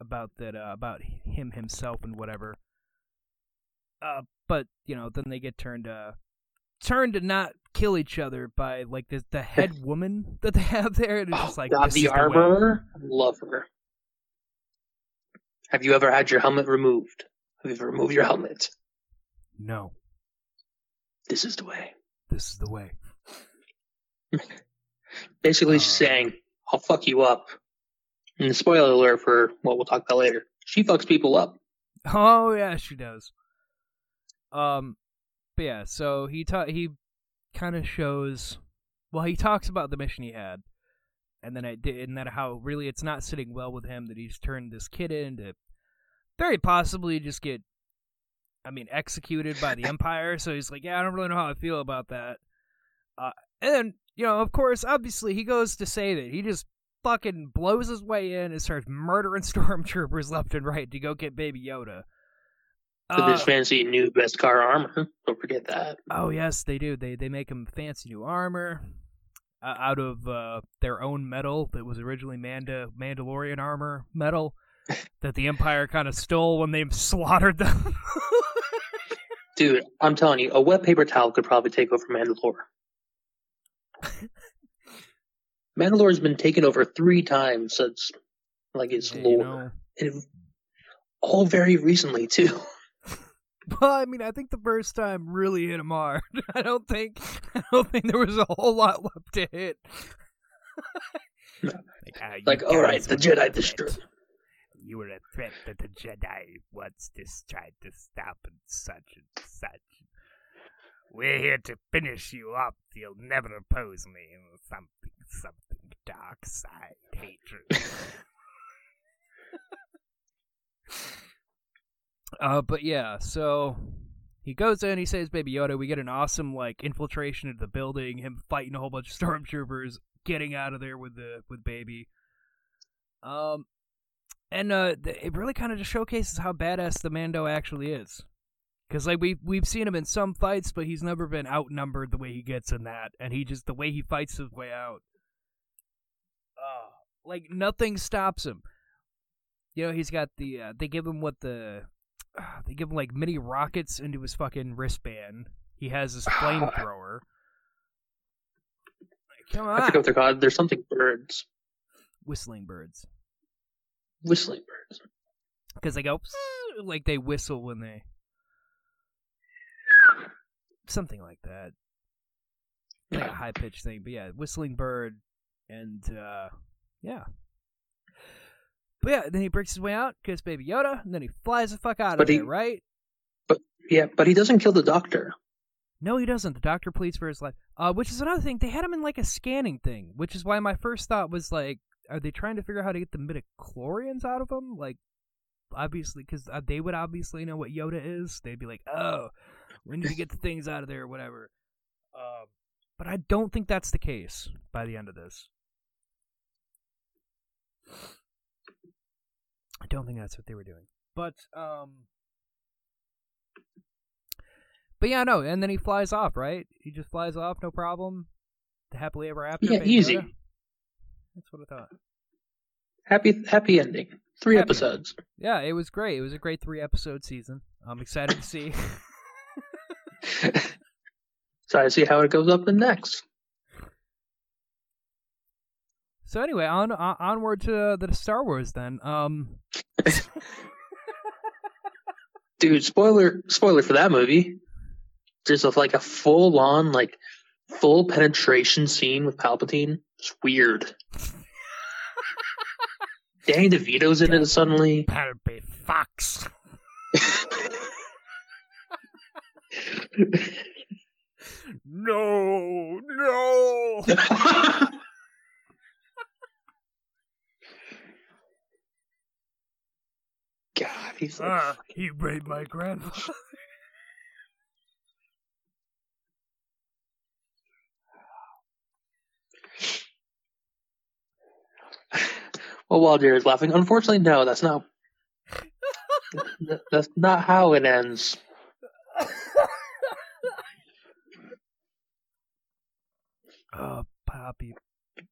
about that uh, about him himself and whatever. Uh, but you know then they get turned uh turned to not kill each other by like the the head woman that they have there. And it's Oh, just like God, the armor, love her. Have you ever had your helmet removed? Have you ever removed your helmet? No, This is the way. This is the way. Basically, she's Uh. saying, "I'll fuck you up." And spoiler alert for what we'll talk about later. She fucks people up. Oh yeah, she does. Um, but yeah, so he ta- he kind of shows. Well, he talks about the mission he had, and then I did, and then how really it's not sitting well with him that he's turned this kid into very possibly just get, I mean, executed by the Empire. So he's like, yeah, I don't really know how I feel about that. Uh, and then, you know, of course, obviously, he goes to save it. He just fucking blows his way in and starts murdering stormtroopers left and right to go get Baby Yoda. With his Uh, fancy new beskar armor. Don't forget that. Oh yes, they do. They they make him fancy new armor uh, out of uh, their own metal that was originally Manda Mandalorian armor metal that the Empire kind of stole when they slaughtered them. Dude, I'm telling you, a wet paper towel could probably take over Mandalore. Mandalore's been taken over three times since, like, its You lore. know. And all very recently, too. Well, I mean, I think the first time really hit him hard. I don't think I don't think there was a whole lot left to hit. Like, ah, Like, alright, the Jedi destroyed. You were a threat that the Jedi once just tried to stop and such and such. We're here to finish you up. You'll never oppose me in something, something dark side hatred. uh, but yeah, so he goes in, he saves Baby Yoda. We get an awesome like infiltration into the building, him fighting a whole bunch of stormtroopers, getting out of there with the with Baby. Um, and uh, th- it really kind of just showcases how badass the Mando actually is. Because like we we've seen him in some fights, but he's never been outnumbered the way he gets in that, and he just the way he fights his way out. Oh, like nothing stops him. You know, he's got the. Uh, they give him what the. Uh, they give him like mini rockets into his fucking wristband. He has his flamethrower. Like, come I on, forget what they're called. There's something birds. whistling birds, Whistling birds. because they go like they whistle when they something like that. Like a high pitched thing, but yeah, whistling bird, and uh yeah. But yeah, then he breaks his way out, gets Baby Yoda, and then he flies the fuck out of But he- there, right? But yeah, but he doesn't kill the doctor. No, he doesn't. The doctor pleads for his life. Uh, which is another thing. They had him in like a scanning thing, which is why my first thought was like, are they trying to figure out how to get the midichlorians out of him? Like, obviously, because uh, they would obviously know what Yoda is. They'd be like, oh, we need to get the things out of there, or whatever. Um, but I don't think that's the case by the end of this. I don't think that's what they were doing. But um But yeah, no, and then he flies off, right? He just flies off, no problem. The happily ever after. Yeah, easy. Yoda? That's what I thought. Happy happy ending. Three Happy episodes. Yeah, it was great. It was a great three episode season. I'm excited to see. so to see how it goes up the next. so anyway, on, on onward to the Star Wars then. Um Dude, spoiler spoiler for that movie. There's like a full on like full penetration scene with Palpatine. It's weird. Danny DeVito's in it suddenly. Palpy Fox. No, no. God, he's like Ah, he raped my grandfather. Well, while Jared's laughing, unfortunately, no, that's not. that's not how it ends. Oh, Palpy,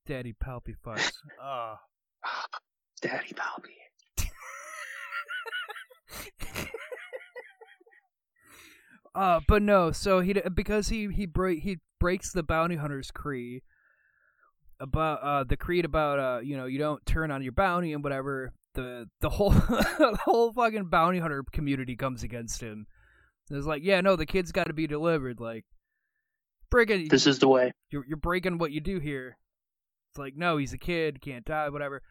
Daddy Palpy Fox. Ah. Daddy Palpy. Uh, but no. So he because he he break he breaks the bounty hunters creed about uh the creed about uh you know you don't turn on your bounty and whatever. The the whole the whole fucking bounty hunter community comes against him. It's like yeah no the kid's got to be delivered like breaking This is the way. you're you're breaking what you do here. It's like no he's a kid can't die whatever.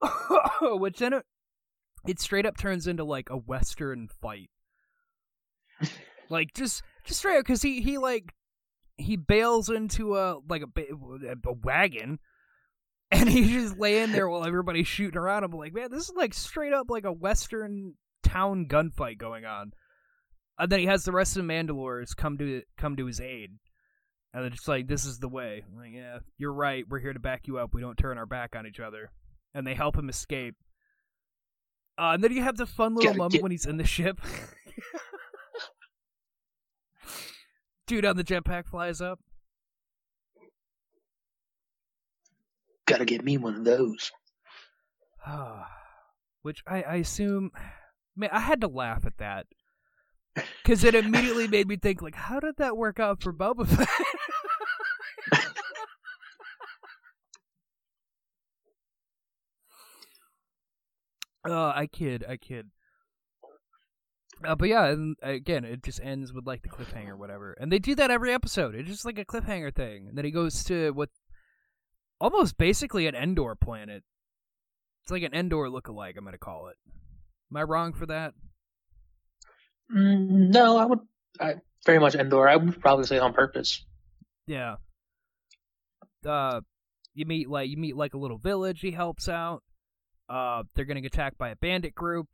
Which then it, it straight up turns into like a western fight. like just just straight up because he he like he bails into a like a, a wagon and he's just laying there while everybody's shooting around him. Like, man, this is like straight up like a western town gunfight going on. And then he has the rest of the Mandalores come to come to his aid, and they're just like, "This is the way." I'm like, yeah, you're right. We're here to back you up. We don't turn our back on each other. And they help him escape. Uh, and then you have the fun little Gotta moment get- when he's in the ship. Dude on the jetpack flies up. Gotta get me one of those. Which I, I assume, man, I had to laugh at that because it immediately made me think, like, how did that work out for Boba Fett? uh, I kid, I kid. Uh, but yeah, and again, it just ends with like the cliffhanger, whatever, and they do that every episode. It's just like a cliffhanger thing, and then he goes to what almost basically an Endor planet. It's like an Endor look-alike. I'm gonna call it. Am I wrong for that? Mm, no, I would. I very much Endor. I would probably say on purpose. Yeah. Uh, you meet like you meet like a little village. He helps out. Uh, they're getting attacked by a bandit group.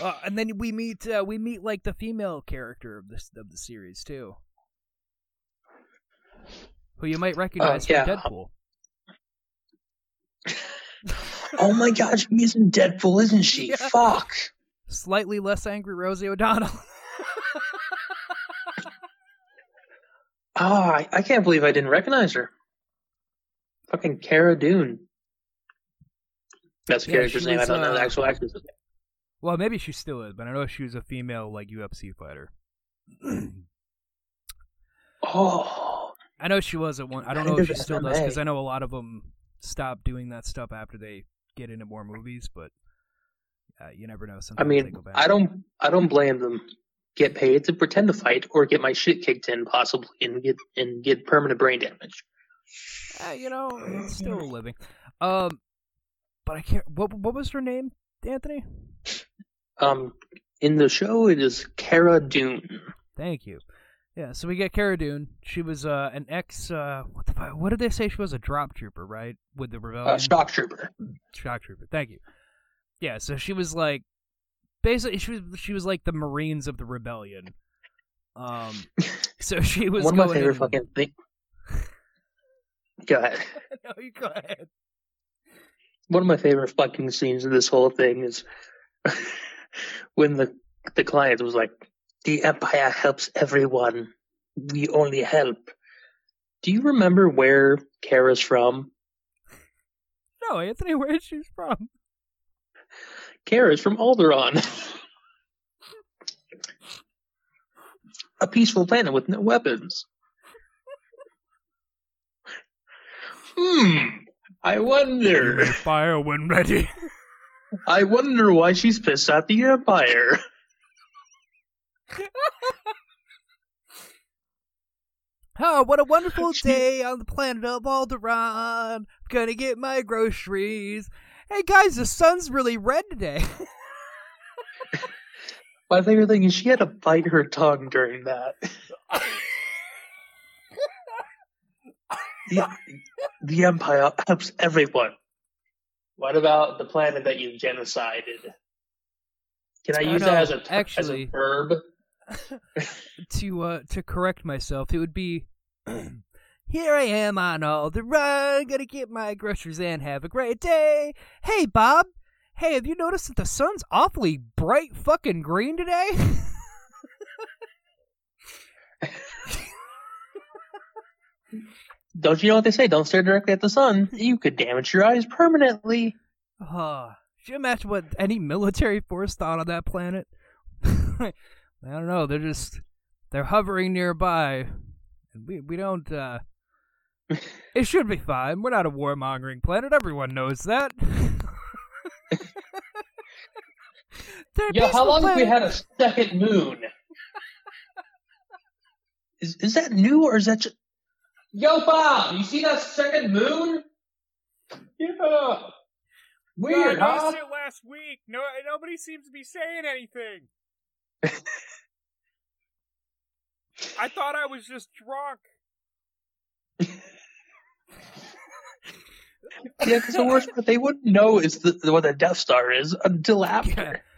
Uh, and then we meet uh, we meet like the female character of this of the series too, who you might recognize yeah. from Deadpool. Oh my god, she's in Deadpool, isn't she? Yeah. Fuck. Slightly less angry Rosie O'Donnell. Ah, I, I can't believe I didn't recognize her. Fucking Cara Dune. That's the Yeah, character's name. I don't know the uh, actual actress' name. Well, maybe she still is, but I know she was a female like UFC fighter. Oh, I know she was at one. I don't I know if she still does because I know a lot of them stop doing that stuff after they get into more movies. But uh, you never know. I Sometimes they mean, go back. I don't, I don't blame them. Get paid to pretend to fight, or get my shit kicked in, possibly, and get and get permanent brain damage. Uh, you know, it's still a living. Um, but I can't. What what was her name, Anthony? Um, in the show, it is Cara Dune. Thank you. Yeah, so we get Cara Dune. She was uh, an ex. Uh, what the fuck? What did they say? She was a drop trooper, right? With the rebellion. Uh, shock trooper. shock trooper. Thank you. Yeah, so she was like, basically, she was she was like the Marines of the rebellion. Um, so she was One of my favorite in- fucking thing. Go ahead. no, you go ahead. One of my favorite fucking scenes of this whole thing is when the the client was like, "The Empire helps everyone. We only help." Do you remember where Cara's from? No, Anthony, where is she from? Cara's from Alderaan. A peaceful planet with no weapons. Hmm. I wonder. Fire when ready. I wonder why she's pissed at the Empire. Oh, what a wonderful day on the planet of Alderaan. Gonna get my groceries. Hey guys, the sun's really red today. My favorite thing is she had to bite her tongue during that. the, the Empire helps everyone. What about the planet that you've genocided? Can I Oh, use no, that as a, as actually- a verb? to uh to correct myself, it would be Here I am on Alderaan, gonna get my groceries and have a great day. Hey Bob, hey, have you noticed that the sun's awfully bright fucking green today? Don't you know what they say? Don't stare directly at the sun. You could damage your eyes permanently. Oh, could you imagine what any military force thought on that planet? I don't know. They're just they're hovering nearby, and we we don't. uh It should be fine. We're not a warmongering planet. Everyone knows that. Yo, how long have we had a second moon? Is is that new or is that just... Yo, Bob, you see that second moon? Yeah. Weird, huh? it last week. No, nobody seems to be saying anything. I thought I was just drunk. Yeah, because the worst part, they wouldn't know is the, what the Death Star is until after.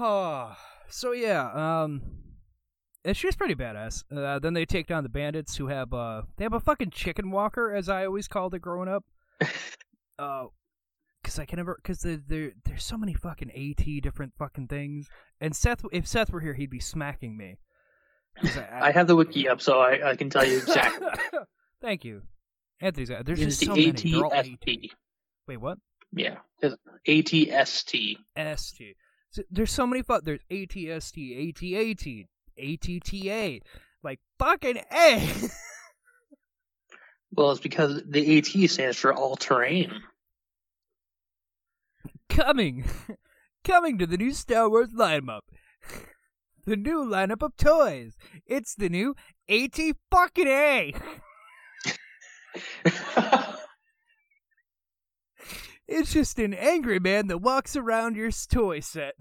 Oh, so yeah, um, and she's pretty badass. Uh, then they take down the bandits who have uh, they have a fucking chicken walker, as I always called it growing up. uh, because I can never, because there there there's so many fucking at different fucking things. And Seth, if Seth were here, he'd be smacking me. I, I have the wiki up, so I, I can tell you exactly. Thank you, Anthony's. There's It's just the so many. They're all AT. ATST. Wait, what? Yeah, it's ATST. ST. So there's so many fu- There's ATST, ATAT, ATTA. Like fucking A. Well, it's because the AT stands for all terrain. coming, coming to the new Star Wars lineup. The new lineup of toys. It's the new AT fucking A. It's just an angry man that walks around your toy set.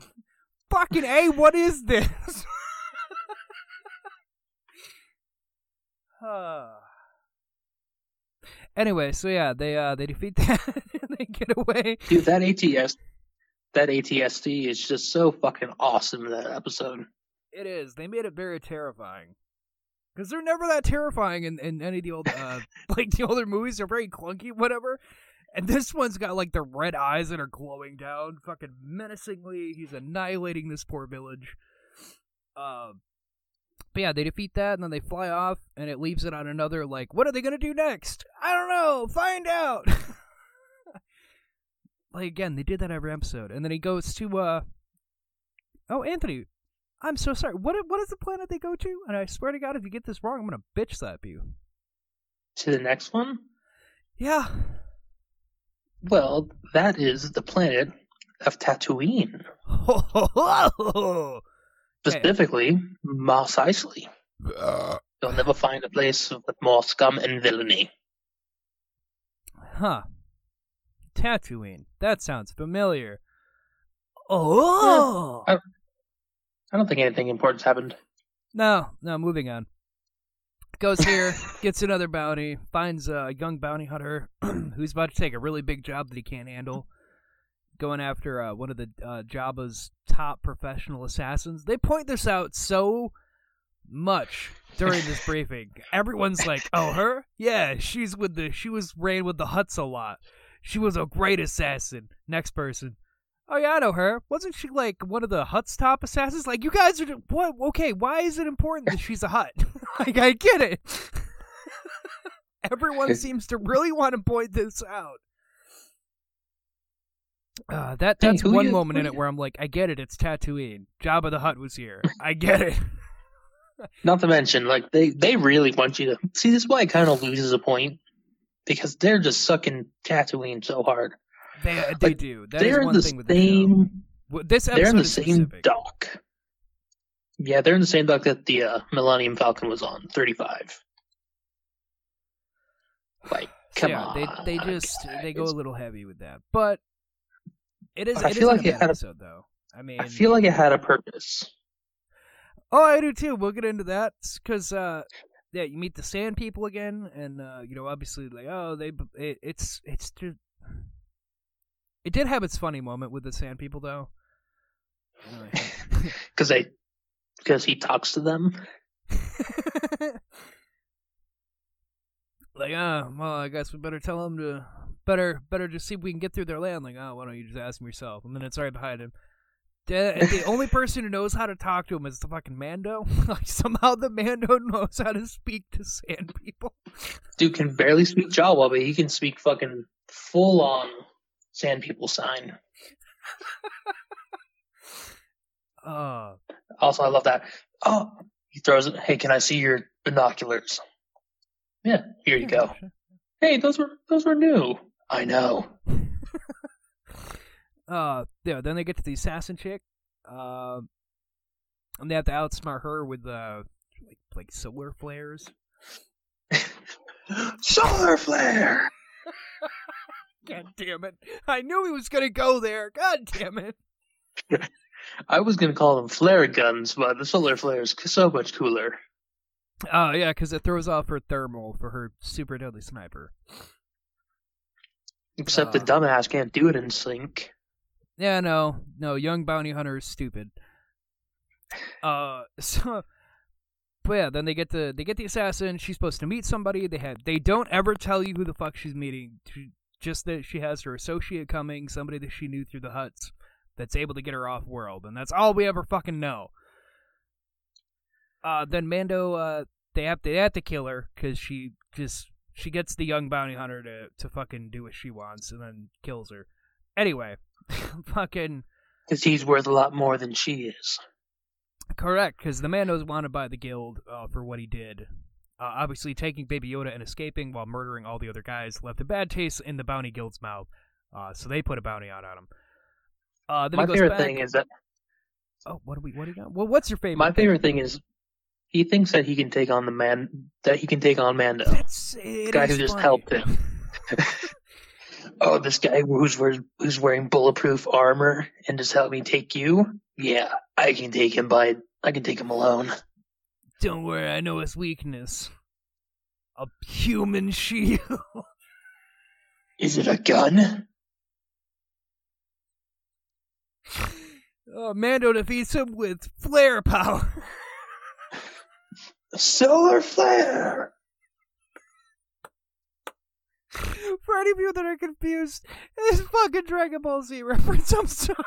Fucking A, what is this? Ah. anyway, so yeah, they uh they defeat that and they get away. Dude, that ATS, that ATST is just so fucking awesome in that episode. It is. They made it very terrifying. Because they're never that terrifying in, in any of the old, uh, like the older movies. They're very clunky, whatever. And this one's got like the red eyes that are glowing down, fucking menacingly. He's annihilating this poor village. Um, but yeah, they defeat that, and then they fly off, and it leaves it on another like, what are they gonna do next? I don't know. Find out. like again, they did that every episode, and then he goes to uh, oh Anthony, I'm so sorry. What what is the planet they go to? And I swear to God, if you get this wrong, I'm gonna bitch slap you. To the next one? Yeah. Well, that is the planet of Tatooine. Okay. Specifically, Mos Eisley. Uh. You'll never find a place with more scum and villainy. Huh. Tatooine. That sounds familiar. Oh. I- I don't think anything important's happened. No, no, moving on. Goes here, gets another bounty, finds a young bounty hunter who's about to take a really big job that he can't handle. Going after uh, one of the uh, Jabba's top professional assassins. They point this out so much during this briefing. Everyone's like, "Oh, her? Yeah, she's with the she was ran with the Hutts a lot. She was a great assassin." Next person. Oh yeah, I know her. Wasn't she like one of the Hutt's top assassins? Like you guys are what? Okay, why is it important that she's a Hutt? like I get it. Everyone seems to really want to point this out. Uh, that that's who one you- moment in who it where I'm like, I get it. It's Tatooine. Jabba the Hutt was here. I get it. Not to mention, like they they really want you to see. This is why it kind of loses a point because they're just sucking Tatooine so hard. They they do. That is they're in one the thing with the show. same. Well, This They're in the same specific. dock. Yeah, they're in the same dock that the uh, Millennium Falcon was on, thirty-five. Like, So, come yeah, on. they they just they go a little heavy with that, but it is. I it feel isn't like a it had a- though. I mean, I feel like it had a purpose. Oh, I do too. We'll get into that because, uh, yeah, you meet the Sand People again, and uh, you know, obviously, like, oh, they, it, it's, it's just, it did have its funny moment with the Sand People, though. because they because he talks to them. like, ah, well, I guess we better tell them to, better, better just see if we can get through their land. Like, oh, why don't you just ask him yourself? And then it's right behind him. The, and the only person who knows how to talk to him is the fucking Mando. like somehow the Mando knows how to speak to Sand People. Dude can barely speak Jawa, but he can speak fucking full on Sand People sign. Uh, Also, I love that. Oh, he throws it. Hey, can I see your binoculars? Yeah, here you go. Hey, those were those were new. I know. uh yeah then they get to the assassin chick uh and they have to outsmart her with uh like like solar flares Solar flare. god damn it i knew he was gonna go there god damn it I was gonna call them flare guns, but the solar flare is so much cooler. oh yeah because it throws off her thermal for her super deadly sniper Except the Uh. dumbass can't do it in sync. Yeah, no, no, young bounty hunter is stupid. Uh, so, but yeah, then they get the they get the assassin. She's supposed to meet somebody. They have they don't ever tell you who the fuck she's meeting. She- Just that she has her associate coming, somebody that she knew through the Hutts, that's able to get her off world, and that's all we ever fucking know. Uh, then Mando, uh, they have to they have to kill her because she just she gets the young bounty hunter to to fucking do what she wants, and then kills her. Anyway, fucking Because he's worth a lot more than she is. correct because the Mando's wanted by the guild uh, for what he did. Uh, obviously, taking Baby Yoda and escaping while murdering all the other guys left a bad taste in the bounty guild's mouth. Uh, so they put a bounty out on him. Uh, My favorite back- thing is that oh, what do we? What do you got? Well, what's your favorite? my thing? favorite thing is he thinks that he can take on the man that he can take on Mando. That's it guy who just funny. helped him. oh, this guy who's wearing, who's wearing bulletproof armor and just helped me take you. Yeah, I can take him by. I can take him alone. Don't worry, I know his weakness. A human shield. Is it a gun? Oh, Mando defeats him with flare power. Solar flare. For any of you that are confused, it's fucking Dragon Ball Z reference. I'm sorry.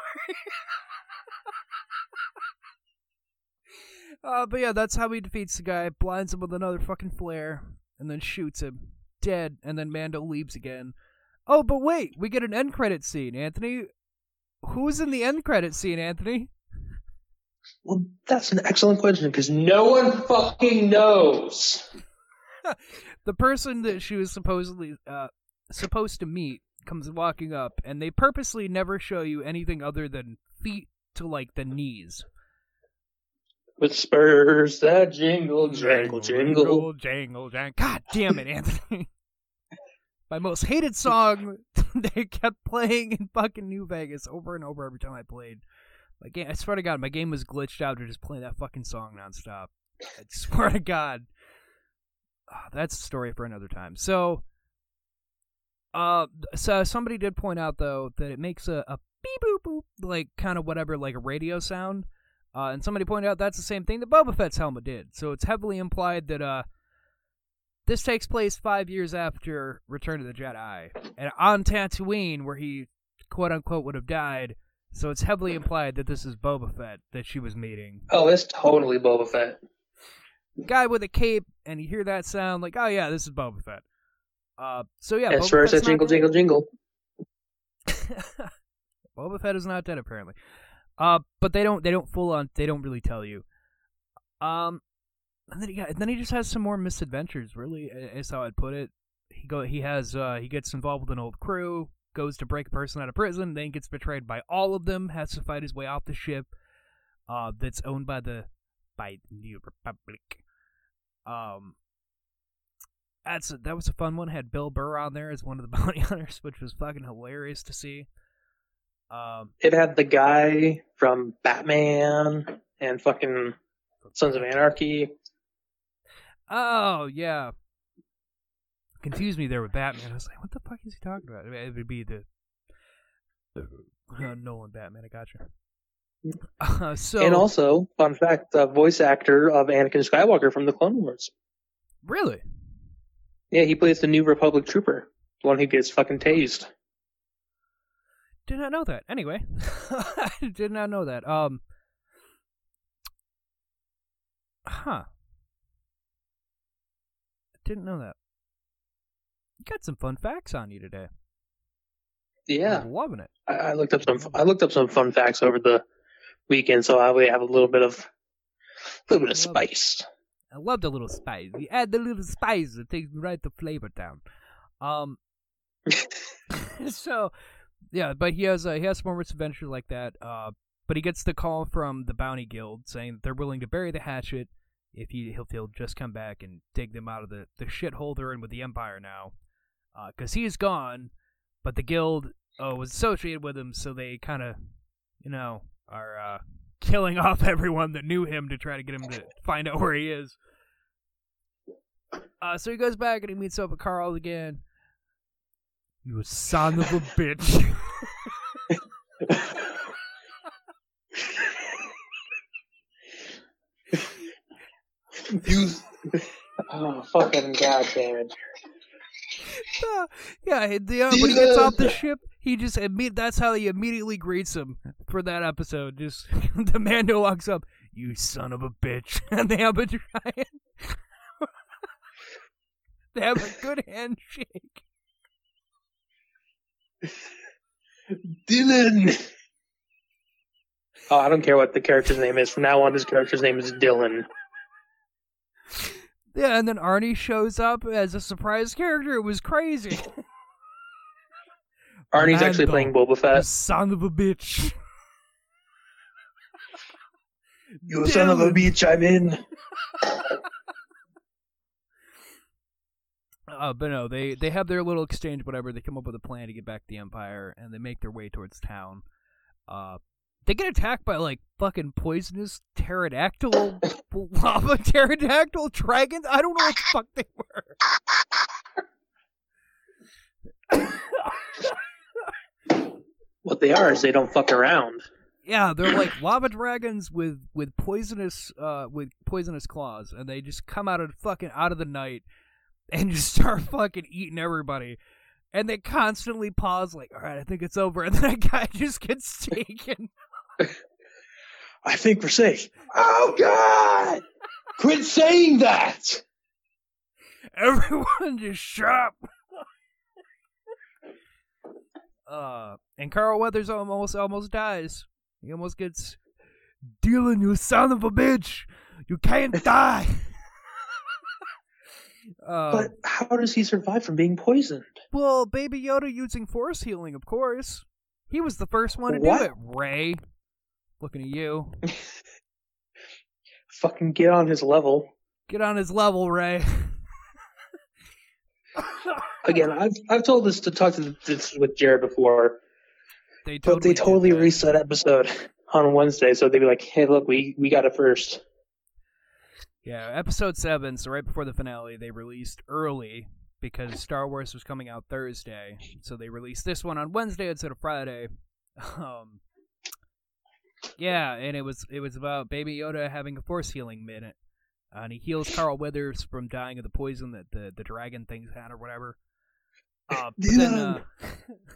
uh, but yeah, that's how he defeats the guy. Blinds him with another fucking flare, and then shoots him dead. And then Mando leaves again. Oh, but wait, we get an end credit scene, Anthony. Who's in the end credit scene, Anthony? Well, that's an excellent question because no one fucking knows. the person that she was supposedly uh, supposed to meet comes walking up, and they purposely never show you anything other than feet to like the knees. With spurs that jingle, jangle, jingle. jingle, jangle, jangle. God damn it, Anthony! My most hated song they kept playing in fucking New Vegas over and over every time I played. My game, I swear to God, my game was glitched out to just play that fucking song nonstop. I swear to God. Ah, that's a story for another time. So, uh, so somebody did point out though that it makes a, a beep boop boop like kind of whatever like a radio sound. Uh, and somebody pointed out that's the same thing that Boba Fett's helmet did. So it's heavily implied that uh, this takes place five years after Return of the Jedi, and on Tatooine, where he quote unquote would have died. So it's heavily implied that this is Boba Fett that she was meeting. Oh, it's totally Boba Fett. Guy with a cape, and you hear that sound like, oh yeah, this is Boba Fett. Uh, so yeah, At Boba Fett's that jingle, jingle, jingle. Boba Fett is not dead apparently. Uh, but they don't they don't full on they don't really tell you. Um, and then he got, then he just has some more misadventures. Really, is how I'd put it. He go he has uh he gets involved with an old crew, goes to break a person out of prison, then gets betrayed by all of them, has to fight his way off the ship. Uh, that's owned by the by the New Republic. Um, that's a, that was a fun one. Had Bill Burr on there as one of the bounty hunters, which was fucking hilarious to see. Um, It had the guy from Batman and fucking Sons of Anarchy. Oh yeah. Confused me there with Batman. I was like, what the fuck is he talking about? It would be the, the uh, Nolan Batman. I got you. Uh, so and also, fun fact, the voice actor of Anakin Skywalker from the Clone Wars. really, Yeah, he plays the New Republic trooper, the one who gets fucking tased. did not know that. Anyway, I did not know that. Um, huh? Didn't know that. Got some fun facts on you today. Yeah, I'm loving it. I, I looked up some. I looked up some fun facts over the weekend, so I would have a little bit of, a little bit of spice. I love the little spice. You add the little spice, it takes right to flavor down. Um, so yeah, but he has uh, he has more misadventures like that. Uh, but he gets the call from the bounty guild saying that they're willing to bury the hatchet if he he'll, he'll just come back and dig them out of the the shithole they're in with the empire now, because he's gone. But the guild uh, was associated with him, so they kind of, you know, are uh, killing off everyone that knew him to try to get him to find out where he is. Uh, so he goes back and he meets up with Carl again. You son of a bitch. You. Oh fucking goddamn! Uh, yeah, the, uh, when he gets off the ship, he just imme- that's how he immediately greets him for that episode. Just the Mando walks up, you son of a bitch, and they have a giant. they have a good handshake. Dylan. Oh, I don't care what the character's name is. From now on, his character's name is Dylan. Yeah, and then Arnie shows up as a surprise character. It was crazy. Arnie's actually playing Boba You Fett. son of a bitch. You son of a bitch, I'm in. Uh, but no, they they have their little exchange, whatever. They come up with a plan to get back to the Empire, and they make their way towards town. Uh, they get attacked by like fucking poisonous pterodactyl, lava pterodactyl dragons. I don't know what the fuck they were. What they are is they don't fuck around. Yeah, they're like lava dragons with with poisonous uh with poisonous claws, and they just come out of fucking out of the night and just start fucking eating everybody. And they constantly pause, like, "All right, I think it's over," and then a guy just gets taken. I think we're safe. Oh God! Quit saying that. Everyone just shut up. uh, and Carl Weathers almost almost dies. He almost gets Dylan, you son of a bitch! You can't die. uh, But how does he survive from being poisoned? well, Baby Yoda using force healing, of course. He was the first one to What? do it. Rey, looking at you. Fucking get on his level. Get on his level, Rey. Again, I've I've told this to talk to this with Jared before, They but they totally reset episode on Wednesday, so they'd be like, "Hey, look, we we got it first. Yeah, episode seven. So right before the finale, they released early because Star Wars was coming out Thursday. So they released this one on Wednesday instead of Friday. Um, yeah, and it was it was about Baby Yoda having a force healing minute, uh, and he heals Carl Weathers from dying of the poison that the the dragon things had or whatever. Uh, but then, uh,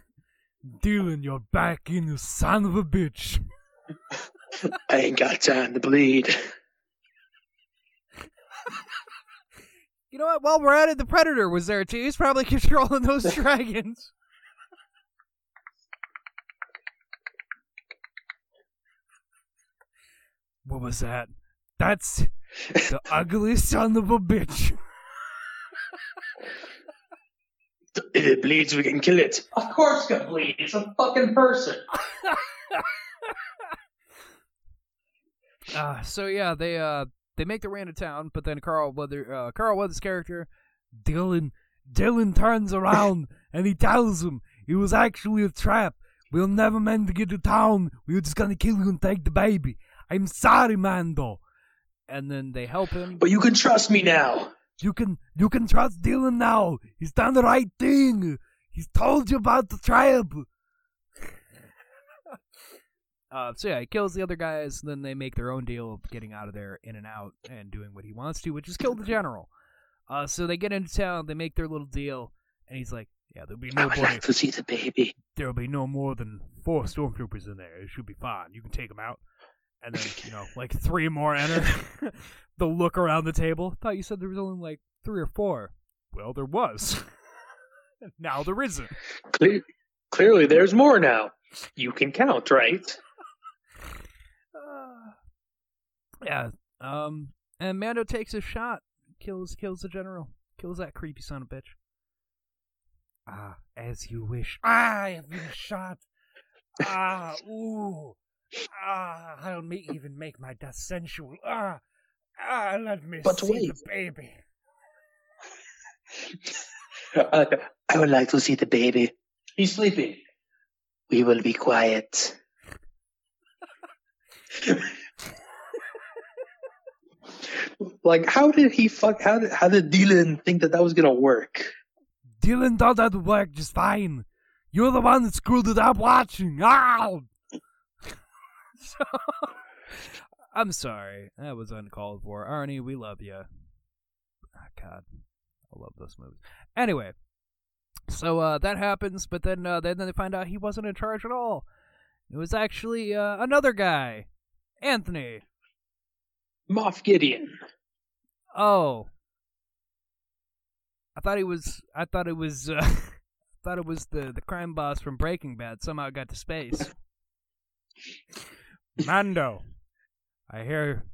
Dylan, you're back in, you son of a bitch. I ain't got time to bleed." You know what? While we're at it, the Predator was there too. He's probably controlling those dragons. What was that? That's the ugliest son of a bitch. If it bleeds, we can kill it. Of course, it's gonna bleed. It's a fucking person. Uh, so yeah, they uh they make their way into town, but then Carl Weather uh, Carl Weathers' character Dylan Dylan turns around and he tells him it was actually a trap. We were never meant to get to town. We were just gonna kill you and take the baby. I'm sorry, Mando. And then they help him. But you can trust me now. You can you can trust Dylan now. He's done the right thing. He's told you about the tribe. uh, so yeah, he kills the other guys. Then they make their own deal of getting out of there, in and out, and doing what he wants to, which is kill the general. Uh, so they get into town. They make their little deal, and he's like, "Yeah, there'll be I would nobody. like to see the baby. There'll be no more than four stormtroopers in there. It should be fine. You can take them out." And then you know, like three more enter. They'll look around the table. Thought you said there was only like three or four. Well, there was. now there isn't. Cle- clearly, there's more now. You can count, right? Uh, yeah. Um. And Mando takes a shot, kills kills the general, kills that creepy son of a bitch. Ah, as you wish. Ah, I have been shot. Ah, ooh. Ah, I'll ma- even make my death sensual. Ah, ah, let me But see wait. the baby. Uh, I would like to see the baby. He's sleeping. We will be quiet. like, how did he fuck? How did how did Dylan think that that was gonna work? Dylan thought that would work just fine. You're the one that screwed it up watching. Ow! so, I'm sorry. That was uncalled for. Arnie, we love you. Oh, God. I love those movies. Anyway, so uh, that happens, but then uh, then they find out he wasn't in charge at all. It was actually uh, another guy, Anthony. Moff Gideon. Oh, I thought he was. I thought it was. Uh, I thought it was the the crime boss from Breaking Bad. Somehow got to space. Mando, I hear.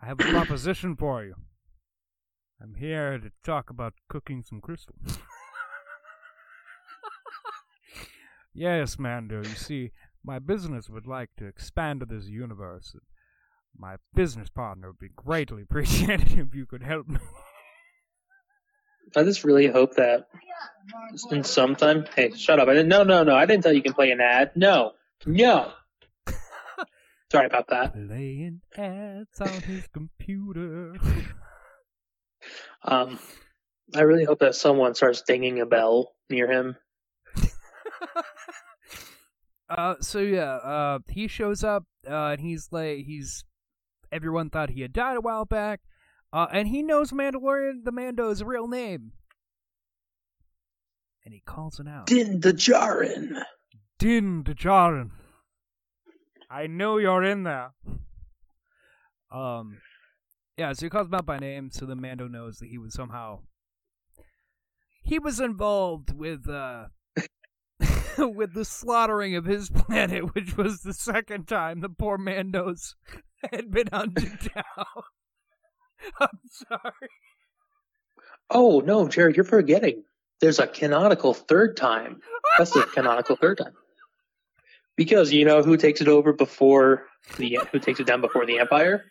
I have a proposition for you. I'm here to talk about cooking some crystal. yes, Mando. You see, my business would like to expand to this universe. My business partner would be greatly appreciated if you could help me. I just really hope that in some time. Hey, shut up! I didn't. No, no, no! I didn't tell you you can play an ad. No, no. Sorry about that. Playing ads on his computer. Um, I really hope that someone starts dinging a bell near him. uh, so yeah, uh, he shows up, uh, and he's like, he's, everyone thought he had died a while back, uh, and he knows Mandalorian, the Mando's real name. And he calls it out. Din Djarin. Din Djarin. I know you're in there. Um, yeah, so he calls him out by name, so the Mando knows that he was somehow he was involved with uh with the slaughtering of his planet, which was the second time the poor Mandos had been hunted down. I'm sorry. Oh no, Jared, you're forgetting. There's a canonical third time. That's the canonical third time. Because you know who takes it over before the who takes it down before the Empire?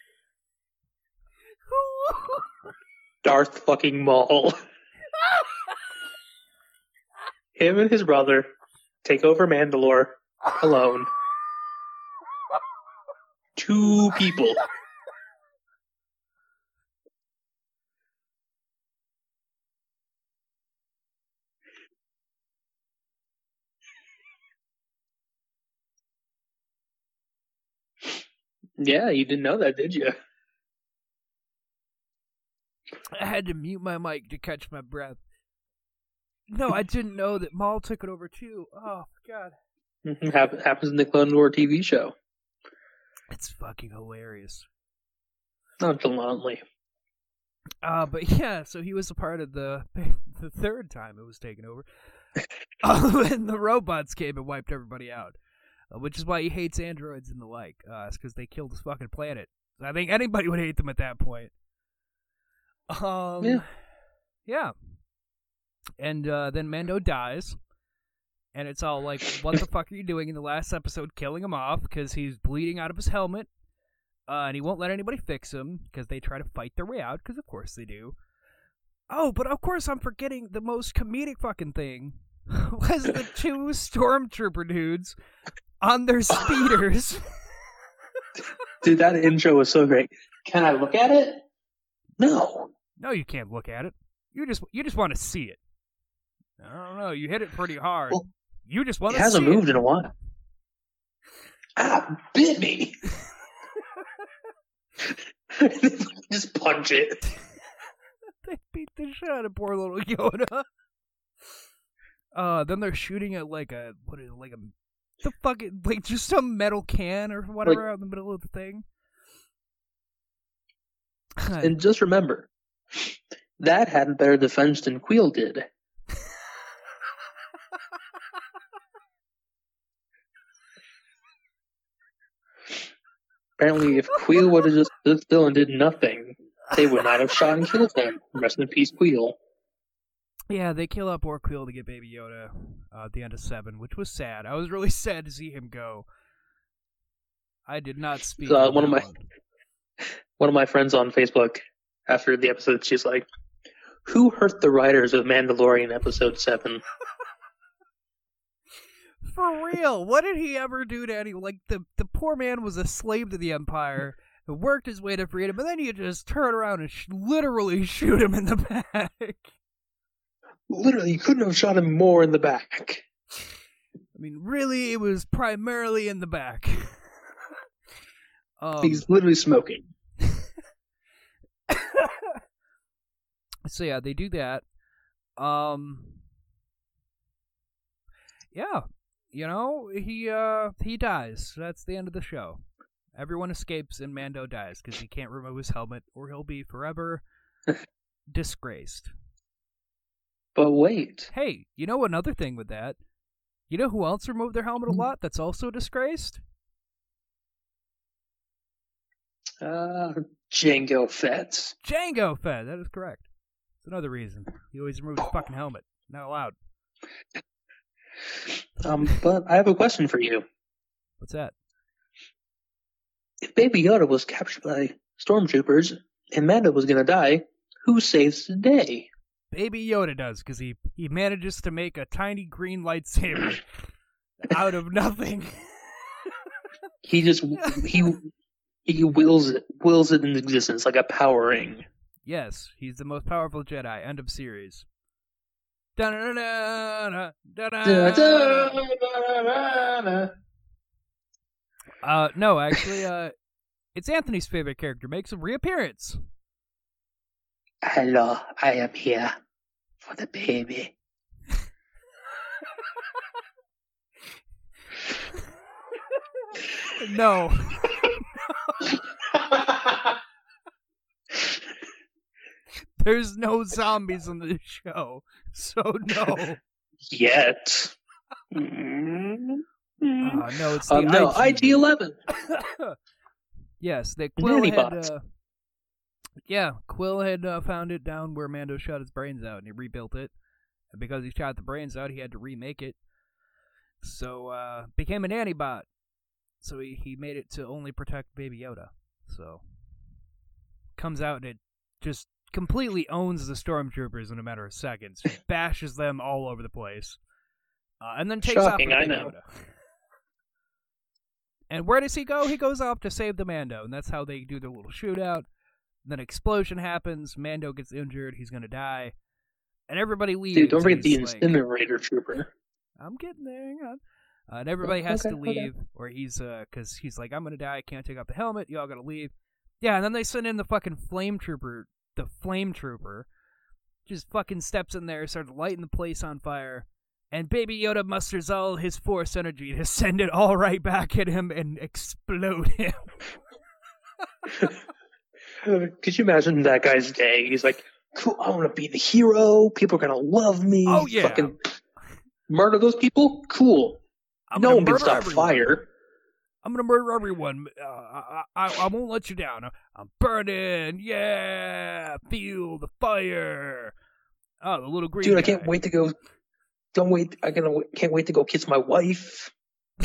Darth fucking Maul. Him and his brother take over Mandalore alone. Two people. Yeah, you didn't know that, did you? I had to mute my mic to catch my breath. No, I didn't know that Maul took it over too. Oh God, Hap- happens in the Clone War TV show. it's fucking hilarious. Nonchalantly. Uh, but yeah, so he was a part of the the third time it was taken over. uh, when the robots came and wiped everybody out, which is why he hates androids and the like. Uh, it's because they killed his fucking planet. I think anybody would hate them at that point. Um, Yeah. yeah. And uh, then Mando dies, and it's all like, "What the fuck are you doing?" In the last episode, killing him off because he's bleeding out of his helmet, uh, and he won't let anybody fix him because they try to fight their way out. Because of course they do. Oh, but of course I'm forgetting the most comedic fucking thing was the two stormtrooper dudes on their speeders. Dude, that intro was so great. Can I look at it? No. no, you can't look at it. You just you just want to see it. I don't know. You hit it pretty hard. Well, you just want to see It hasn't moved It. in a while. Ah, bit me. Just punch it. they beat the shit out of poor little Yoda. Uh, then they're shooting at like a what is it, like a the fucking like just some metal can or whatever out in the middle of the thing. And just remember, that had better defense than Kuiil did. Apparently, if Kuiil would have just stood still and did nothing, they would not have shot and killed him. Rest in peace, Kuiil. Yeah, they kill up Orquil to get Baby Yoda uh, at the end of seven, which was sad. I was really sad to see him go. I did not speak. Uh, one of my- One of my friends on Facebook, after the episode, she's like, "Who hurt the writers of Mandalorian episode 7? For real, what did he ever do to any? Like the the poor man was a slave to the empire, who worked his way to freedom, and then you just turn around and sh- literally shoot him in the back. Literally, you couldn't have shot him more in the back. I mean, really, it was primarily in the back. um, He's literally smoking. so yeah, they do that. Um, yeah, you know, he uh he dies. That's the end of the show. Everyone escapes and Mando dies because he can't remove his helmet or he'll be forever disgraced. But wait, Hey, you know another thing with that? You know who else removed their helmet a lot that's also disgraced? uh, Jango Fett. Jango Fett. That is correct. That's another reason. He always removes his fucking helmet. Not allowed. Um, but I have a question for you. What's that? If Baby Yoda was captured by stormtroopers and Mando was gonna die, who saves the day? Baby Yoda does because he he manages to make a tiny green lightsaber out of nothing. He just he he wills it wills it into existence like a power ring. yes, he's the most powerful Jedi. End of series. Da-da-da-da, da-da. Uh, no, actually, uh, it's Anthony's favorite character. Makes a reappearance. Hello, I am here for the baby. No, there's no zombies in the show, so no. Yet. Mm. Uh, no, it's the Um, no, IG. Eleven. yes, that Kuiil had. Uh, yeah, Kuiil had uh, found it down where Mando shot his brains out, and he rebuilt it. And because he shot the brains out, he had to remake it. So, uh, became a nanny-bot. So he, he made it to only protect Baby Yoda. So, comes out and it just completely owns the stormtroopers in a matter of seconds. Just bashes them all over the place. Uh, and then takes Shocking, off I know. Yoda. And where does he go? He goes off to save the Mando, and that's how they do their little shootout. Then explosion happens. Mando gets injured. He's gonna die, and everybody leaves. Dude, don't forget the he's like, incinerator trooper. I'm getting there. Hang on. Uh, and everybody has Okay, to okay. leave, or he's uh, because he's like, I'm gonna die. I can't take off the helmet. Y'all gotta leave. Yeah, and then they send in the fucking flame trooper. The flame trooper just fucking steps in there, starts lighting the place on fire, and Baby Yoda musters all his force energy to send it all right back at him and explode him. Could you imagine that guy's day? He's like, cool, I want to be the hero. People are going to love me. Oh, yeah. Fucking murder those people? Cool. I'm no gonna one can stop everyone. fire. I'm gonna murder everyone. Uh, I, I, I won't let you down. I'm burning. Yeah, feel the fire. Oh, the little green. Dude, I can't wait to go. Don't wait. I can, can't wait to go kiss my wife.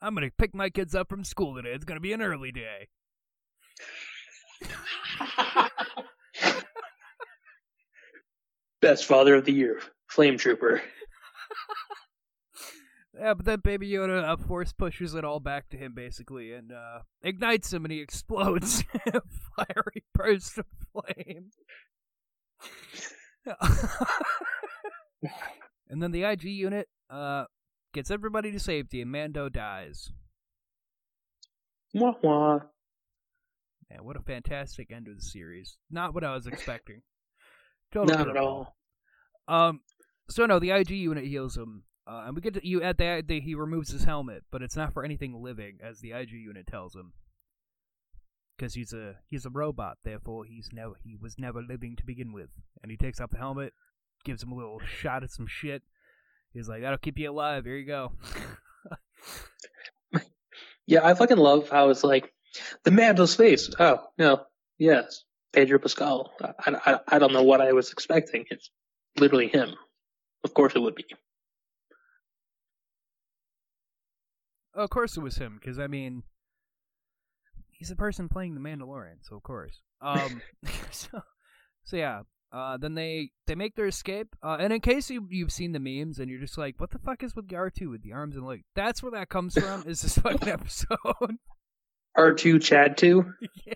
I'm gonna pick my kids up from school today. It's gonna be an early day. Best father of the year. Flame trooper. Yeah, but then Baby Yoda uh, force pushes it all back to him basically, and uh, ignites him, and he explodes in a fiery burst of flame. and then the IG unit uh, gets everybody to safety, and Mando dies. Wah wah. Man, what a fantastic end to the series. Not what I was expecting. Total Not at all. Um, so no, the IG unit heals him, uh, and we get to you at that. The, he removes his helmet, but it's not for anything living, as the IG unit tells him, because he's a he's a robot. Therefore, he's never he was never living to begin with. And he takes off the helmet, gives him a little shot at some shit. He's like, "That'll keep you alive. Here you go." Yeah, I fucking love how it's like the Mando's face. Oh no, yes, Pedro Pascal. I, I, I don't know what I was expecting. It's literally him. Of course, it would be. of course, it was him, because I mean, he's the person playing the Mandalorian, so of course. Um, so, so yeah. Uh, then they they make their escape. Uh, and in case you you've seen the memes and you're just like, what the fuck is with R two with the arms and legs? That's where that comes from. is this fucking episode? R two Chad two. yeah.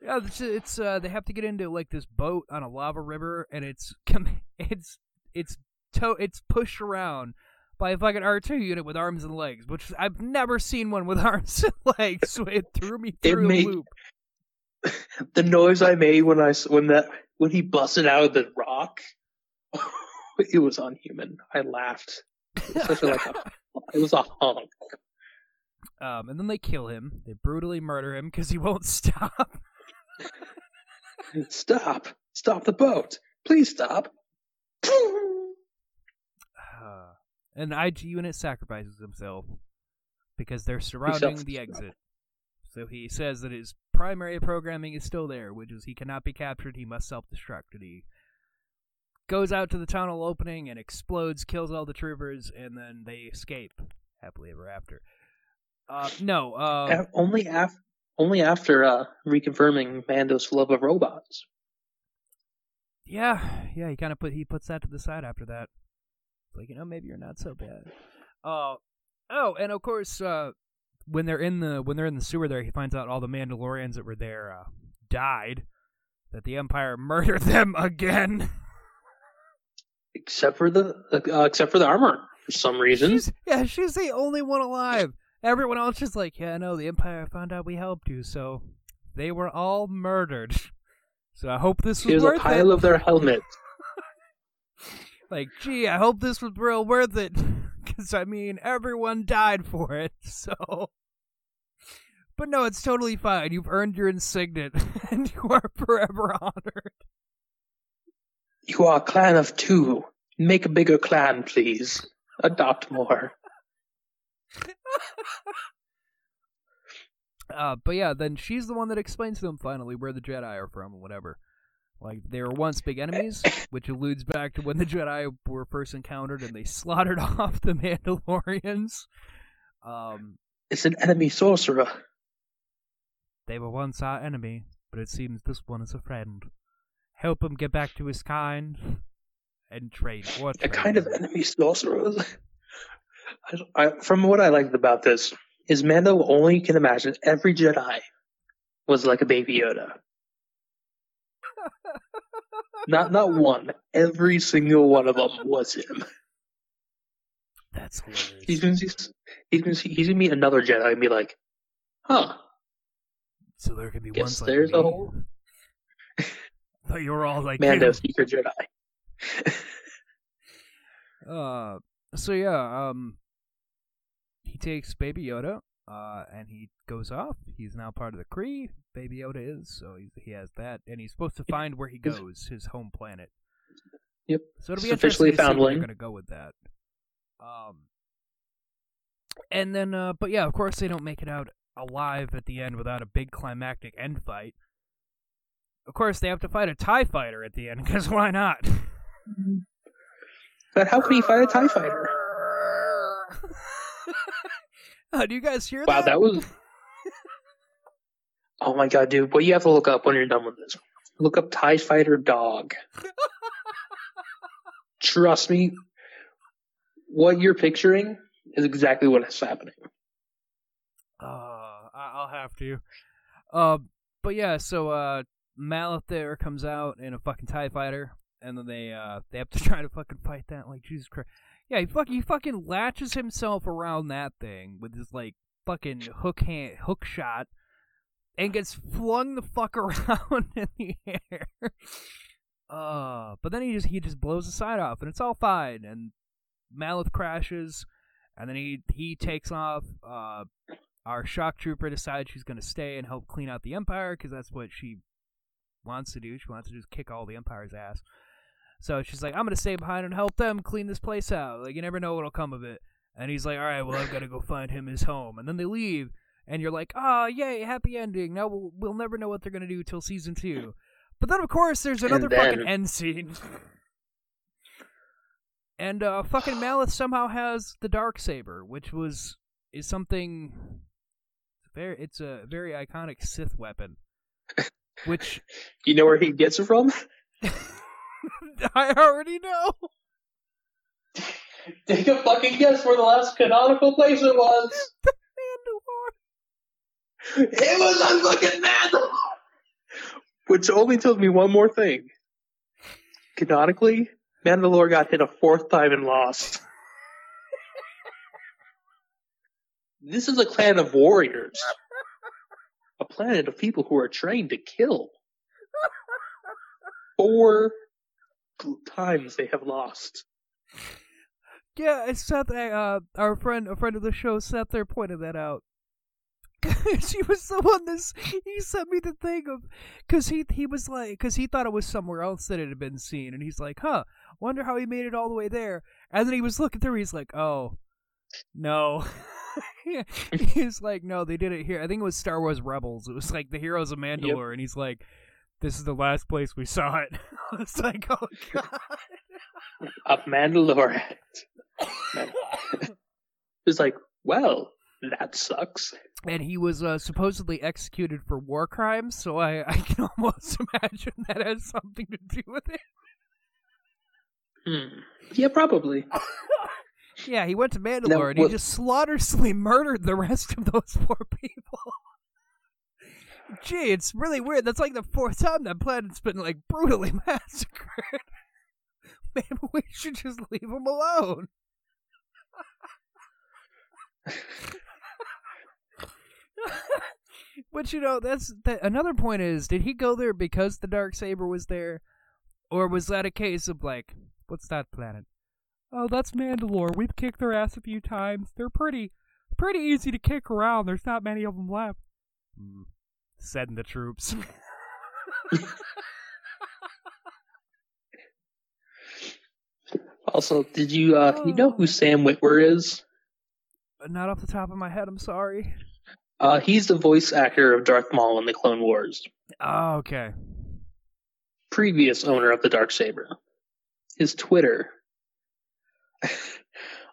Yeah, it's, it's uh, they have to get into like this boat on a lava river, and it's com- it's it's to- it's pushed around by a fucking R two unit with arms and legs, which I've never seen one with arms and legs. So it threw me It through a made- loop. The noise I made when I when that when he busted out of the rock, it was unhuman. I laughed. It was like a, it was a honk. Um, and then they kill him. They brutally murder him because he won't stop. Stop! Stop the boat! Please stop! Uh, and IG unit sacrifices himself because they're surrounding the exit. So he says that his primary programming is still there, which is he cannot be captured, he must self destruct. And he goes out to the tunnel opening and explodes, kills all the troopers, and then they escape happily ever after. Uh, no, uh, only af- only after uh, reconfirming Mando's love of robots. Yeah, yeah, he kind of put he puts that to the side after that. Like you know, maybe you're not so bad. Uh, oh, and of course, uh, when they're in the when they're in the sewer, there he finds out all the Mandalorians that were there uh, died. That the Empire murdered them again. Except for the uh, except for the armor for some reason. She's, yeah, she's the only one alive. Everyone else is like, yeah, no, the Empire found out we helped you, so they were all murdered. So I hope this was worth it. Here's a pile it. of their helmets. Like, gee, I hope this was real worth it. Because, I mean, everyone died for it, so. But no, it's totally fine. You've earned your insignia, and you are forever honored. You are a clan of two. Make a bigger clan, please. Adopt more. Uh, but yeah, then she's the one that explains to them finally where the Jedi are from and whatever. Like, they were once big enemies, which alludes back to when the Jedi were first encountered and they slaughtered off the Mandalorians. Um, It's an enemy sorcerer. They were once our enemy, but it seems this one is a friend. Help him get back to his kind, and trade or A kind of enemy sorcerer. I, from what I liked about this, is Mando only can imagine every Jedi was like a baby Yoda. not not one. Every single one of them was him. That's hilarious. He's gonna see, he's gonna see, he's gonna meet another Jedi and be like, "Huh, so there can be like there's me. a whole Thought you were all like Mando him. secret Jedi." Uh, so yeah, um, he takes Baby Yoda, uh, and he goes off. He's now part of the Kree. Baby Yoda is, so he, he has that, and he's supposed to find where he goes, his home planet. Yep. So it'll be officially found. to see where they're going to go with that. Um, and then, uh, but yeah, of course they don't make it out alive at the end without a big climactic end fight. Of course, they have to fight a Tie Fighter at the end because why not? But how can he fight a Tie Fighter? Oh, do you guys hear Wow, that? Wow, that was. Oh my god, dude! What you have to look up when you're done with this? Look up Tie Fighter dog. Trust me, what you're picturing is exactly what is happening. Uh, I- I'll have to. Uh, but yeah, so uh, Maleth there comes out in a fucking Tie Fighter, and then they uh they have to try to fucking fight that. Like Jesus Christ, yeah, he fucking he fucking latches himself around that thing with his like fucking hook hand hook shot, and gets flung the fuck around in the air. Uh, but then he just he just blows the side off, and it's all fine. And Maleth crashes, and then he he takes off. Uh, our shock trooper decides she's going to stay and help clean out the empire because that's what she wants to do. She wants to just kick all the empire's ass. So she's like, I'm going to stay behind and help them clean this place out. Like, you never know what'll come of it. And he's like, all right, well, I've got to go find him his home. And then they leave, and you're like, oh, yay, happy ending. Now we'll, we'll never know what they're going to do till season two. But then, of course, there's another then- fucking end scene. and uh, fucking Malith somehow has the dark saber, which was is something very. It's a very iconic Sith weapon, which You know where he gets it from? I already know. Take a fucking guess where the last canonical place it was. Mandalore. It was on fucking Mandalore. Which only tells me one more thing. Canonically, Mandalore got hit a fourth time and lost. this is a clan of warriors. A planet of people who are trained to kill. Four times they have lost. Yeah, it's Seth. Uh, our friend, a friend of the show, Seth, there pointed that out. she was the one that he sent me the thing of, cause he he was like, cause he thought it was somewhere else that it had been seen, and he's like, huh, wonder how he made it all the way there. And then he was looking through, he's like, oh, no. he's like, no, they did it here. I think it was Star Wars Rebels. It was like the Heroes of Mandalore, yep. and he's like, this is the last place we saw it. it's like, oh god. Up Mandalore. it's like, well, that sucks. And he was uh, supposedly executed for war crimes, so I, I can almost imagine that has something to do with it. Hmm. Yeah, probably. yeah, he went to Mandalore now, and he just slaughteriously murdered the rest of those poor people. Gee, it's really weird. That's like the fourth time that planet's been like brutally massacred. Maybe we should just leave him alone. but you know, that's that, another point is did he go there because the dark saber was there or was that a case of like what's that planet? Oh, that's Mandalore. We've kicked their ass a few times. They're pretty pretty easy to kick around. There's not many of them left. Mm. Send the troops. also, did you uh you know who Sam Witwer is? Not off the top of my head, I'm sorry. Uh, he's the voice actor of Darth Maul in the Clone Wars. Oh, okay. Previous owner of the dark saber. His Twitter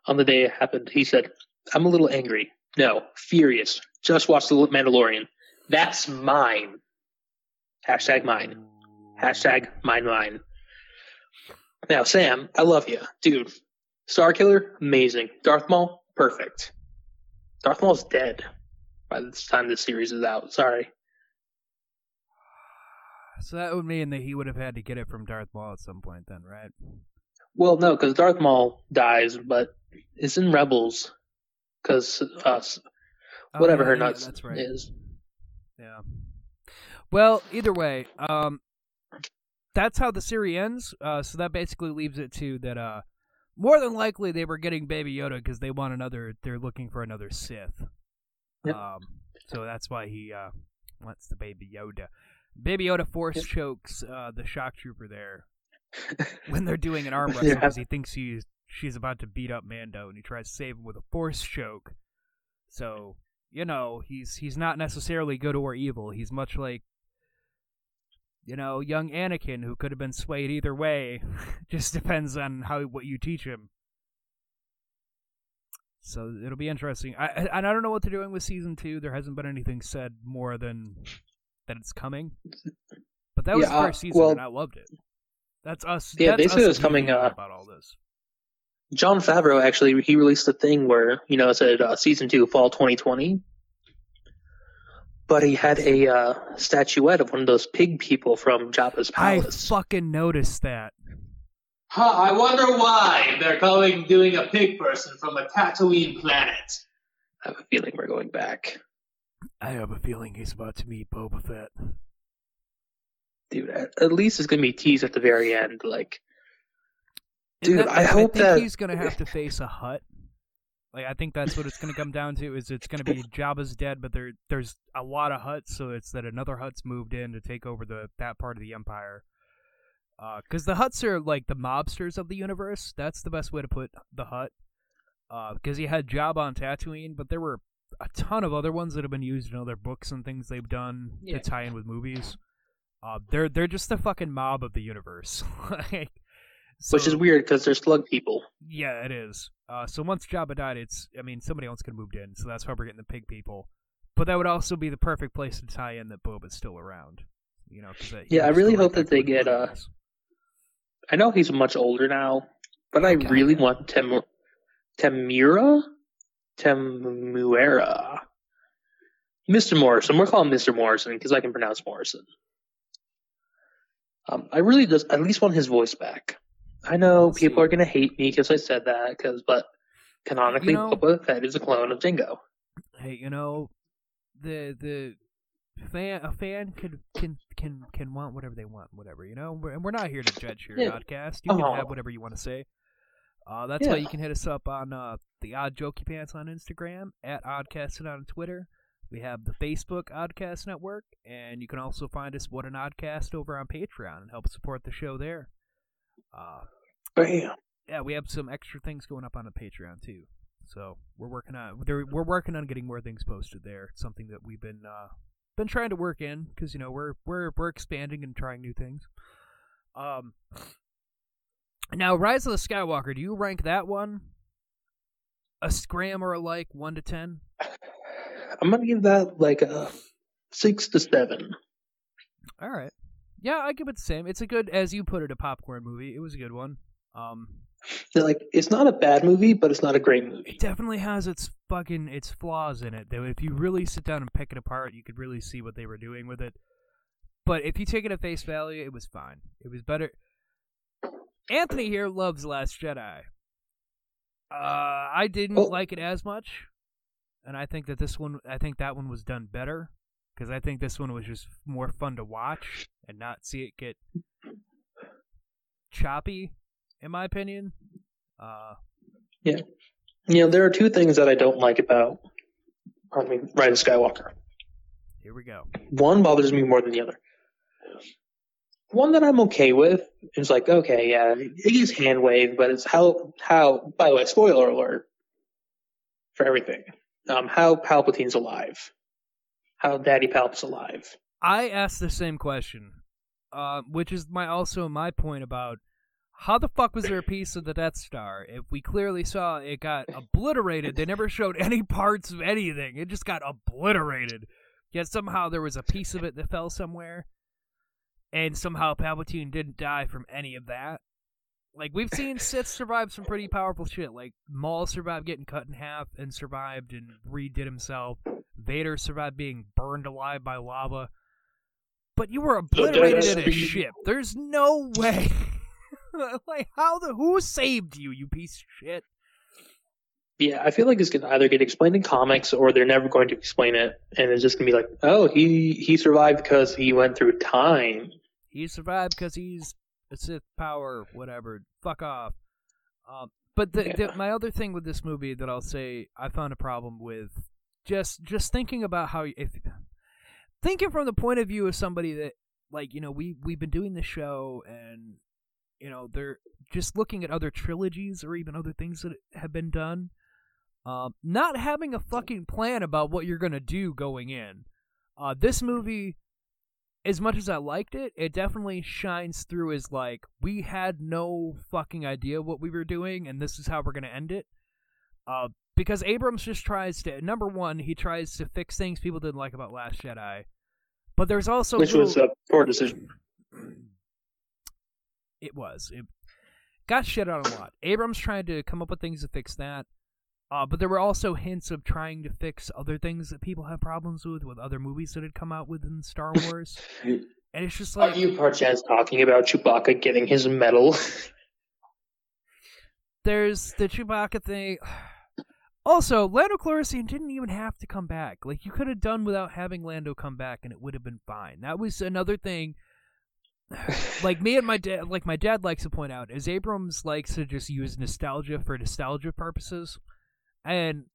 on the day it happened, he said, "I'm a little angry. No, furious. Just watched the Mandalorian. That's mine. Hashtag mine. Hashtag mine mine. Now, Sam, I love you, dude. Star Killer, amazing. Darth Maul, perfect. Darth Maul's dead by the time this series is out. Sorry. So that would mean that he would have had to get it from Darth Maul at some point, then, right? Well, no, because Darth Maul dies, but it's in Rebels. Because uh, whatever oh, yeah, her yeah, nuts right. is. Yeah. Well, either way, um, that's how the series ends. Uh, so that basically leaves it to that. Uh, more than likely they were getting Baby Yoda because they want another. They're looking for another Sith. Yep. Um, so that's why he uh, wants the Baby Yoda. Baby Yoda force yep. chokes uh, the shock trooper there when they're doing an arm wrestle because yeah. he thinks he's she's about to beat up Mando, and he tries to save him with a force choke. So you know he's he's not necessarily good or evil. He's much like you know, young Anakin who could have been swayed either way. Just depends on how what you teach him. So it'll be interesting. I and I don't know what they're doing with season two. There hasn't been anything said more than that it's coming. But that was yeah, the first season, well, and I loved it. That's us. Yeah, that's they said it was coming uh, about all this. Jon Favreau actually he released a thing where you know it said uh, season two fall 2020, but he had a uh, statuette of one of those pig people from Jabba's palace. I fucking noticed that. Huh, I wonder why they're calling doing a pig person from a Tatooine planet. I have a feeling we're going back. I have a feeling he's about to meet Boba Fett. Dude, at, at least it's gonna be teased at the very end. Like, dude, that, I, I hope I that he's gonna have to face a Hutt. like I think that's what it's going to come down to. Is it's going to be Jabba's dead, but there there's a lot of Hutts, so it's that another Hutt's moved in to take over the that part of the Empire. Because uh, the Hutts are like the mobsters of the universe. That's the best way to put the Hutt. Because uh, he had Jabba on Tatooine, but there were a ton of other ones that have been used in other books and things they've done yeah. to tie in with movies. Uh, they're they're just the fucking mob of the universe. like, so, Which is weird because they're slug people. Yeah, it is. Uh, so once Jabba died, it's I mean somebody else could have moved in, so that's why we're getting the pig people. But that would also be the perfect place to tie in that Boba's still around. You know, that, yeah, I really hope that they get. Uh, I know he's much older now, but I really want Tem Temura, Temuera, Mr. Morrison. We're calling him Mr. Morrison because I can pronounce Morrison. Um, I really just at least want his voice back. I know Let's people see. are gonna hate me because I said that, because but canonically, You know- Boba Fett is a clone of Jango. Hey, you know, the the fan a fan can can can can want whatever they want, whatever you know. We're, and we're not here to judge your Yeah. podcast. You can Oh. have whatever you want to say. Uh, that's why you can hit us up on uh, the Odd Jokey Pants on Instagram, at Oddcasted on Twitter. We have the Facebook Oddcast Network, and you can also find us What an Oddcast over on Patreon and help support the show there. Uh, Bam. yeah, we have some extra things going up on the Patreon too. So we're working on we're working on getting more things posted there. It's something that we've been uh, been trying to work in because you know we're we're we're expanding and trying new things. Um, now Rise of the Skywalker, do you rank that one a scram or a like one to ten? I'm gonna give that like a six to seven. All right, yeah, I give it the same. It's a good, as you put it, a popcorn movie. It was a good one. Um, like it's not a bad movie, but it's not a great movie. it definitely has its fucking its flaws in it. Though if you really sit down and pick it apart, you could really see what they were doing with it. But if you take it at face value, it was fine. It was better. Anthony here loves Last Jedi. Uh, I didn't Oh. like it as much, and I think that this one, I think that one was done better because I think this one was just more fun to watch and not see it get choppy, in my opinion. Uh, yeah. You know, there are two things that I don't like about I mean, Rise of Skywalker. here we go. One bothers me more than the other. One that I'm okay with is like, okay, yeah, it is hand wave, but it's how how. By the way, spoiler alert for everything. Um, how Palpatine's alive, how Daddy Palp's alive. I asked the same question, uh, which is my also my point about how the fuck was there a piece of the Death Star if we clearly saw it got obliterated? They never showed any parts of anything. It just got obliterated. Yet somehow there was a piece of it that fell somewhere, and somehow Palpatine didn't die from any of that. Like we've seen Sith survive some pretty powerful shit. Like Maul survived getting cut in half and survived and redid himself. Vader survived being burned alive by lava. But you were obliterated in a ship. There's no way. like how the who saved you, you piece of shit? Yeah, I feel like it's gonna either get explained in comics or they're never going to explain it, and it's just gonna be like, oh, he he survived because he went through time. He survived because he's a Sith power, whatever. Fuck off. Um, but the, the, my other thing with this movie that I'll say I found a problem with, just just thinking about how if thinking from the point of view of somebody that like you know we we've been doing the show and you know they're just looking at other trilogies or even other things that have been done. Um, not having a fucking plan about what you're gonna do going in. Uh, this movie as much as I liked it, it definitely shines through as like we had no fucking idea what we were doing, and this is how we're gonna end it. Uh, because Abrams just tries to number one, he tries to fix things people didn't like about Last Jedi, but there's also which little- was a poor decision. It was it got shit on a lot. Abrams tried to come up with things to fix that. Uh, but there were also hints of trying to fix other things that people have problems with, with other movies that had come out within Star Wars. and it's just like. Are you perchance talking about Chewbacca getting his medal? there's the Chewbacca thing. Also, Lando Calrissian didn't even have to come back. Like you could have done without having Lando come back, and it would have been fine. That was another thing. Like me and my dad, like my dad likes to point out, is Abrams likes to just use nostalgia for nostalgia purposes, and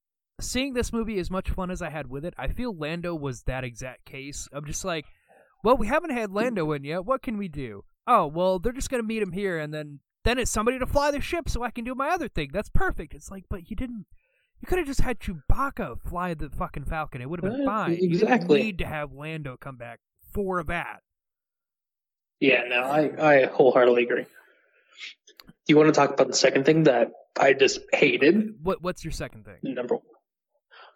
seeing this movie as much fun as I had with it, I feel Lando was that exact case. I'm just like, well, we haven't had Lando in yet. What can we do? Oh, well, they're just gonna meet him here, and then then it's somebody to fly the ship so I can do my other thing. That's perfect. It's like, but you didn't. You could have just had Chewbacca fly the fucking Falcon. It would have been Uh, fine. You exactly. didn't need to have Lando come back for that. Yeah, no, I, I wholeheartedly agree. Do you want to talk about the second thing that I just hated? What What's your second thing? Number one.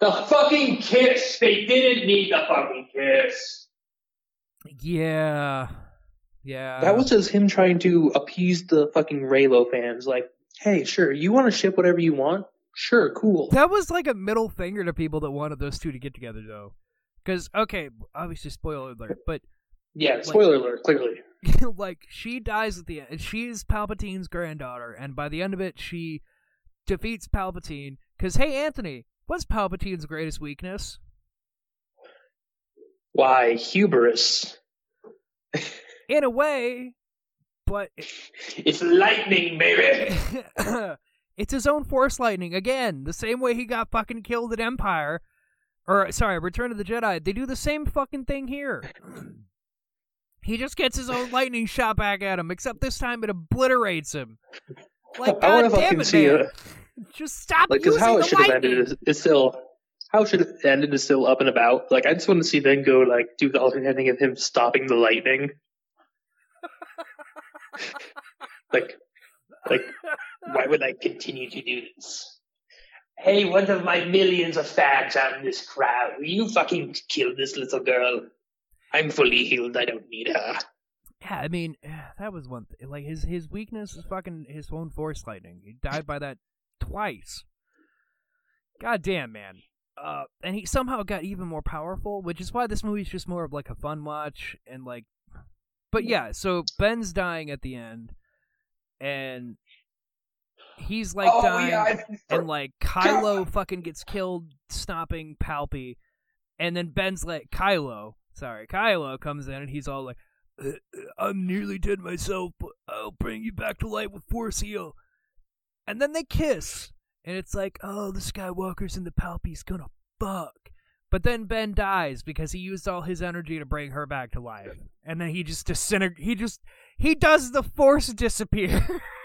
The fucking kiss! They didn't need the fucking kiss! Yeah, yeah. That was just him trying to appease the fucking Reylo fans. Like, hey, sure, you want to ship whatever you want? Sure, cool. That was like a middle finger to people that wanted those two to get together, though. Because okay, obviously spoiler alert, but yeah, spoiler alert, clearly. like she dies at the end. She's Palpatine's granddaughter, and by the end of it, she defeats Palpatine. Because hey, Anthony, what's Palpatine's greatest weakness? Why hubris? In a way, but It's lightning, baby. it's his own Force lightning again. The same way he got fucking killed at Empire, or sorry, Return of the Jedi. They do the same fucking thing here. He just gets his own lightning shot back at him, except this time it obliterates him. Like, I wonder if I can it, see a Just stop like because using how it the should have ended is, is still how it should have ended is still up and about. Like I just want to see them go like do the alternate ending of him stopping the lightning. like, like why would I continue to do this? Hey, one of my millions of fans out in this crowd, will you fucking kill this little girl? I'm fully healed. I don't need her. Yeah, I mean, that was one. Th- like his his weakness is fucking his own Force lightning. He died by that twice. God damn, man. Uh, and he somehow got even more powerful, which is why this movie's just more of like a fun watch and like. But yeah, so Ben's dying at the end, and he's like dying, and like Kylo fucking gets killed stopping Palpy, and then Ben's like Kylo, sorry, Kylo comes in and he's all like, "Uh, "I'm nearly dead myself, but I'll bring you back to life with Force heal," and then they kiss, and it's like, "Oh, the Skywalker's and the Palpy's gonna fuck." But then Ben dies because he used all his energy to bring her back to life, and then he just disintegrates. He just he does the Force disappear.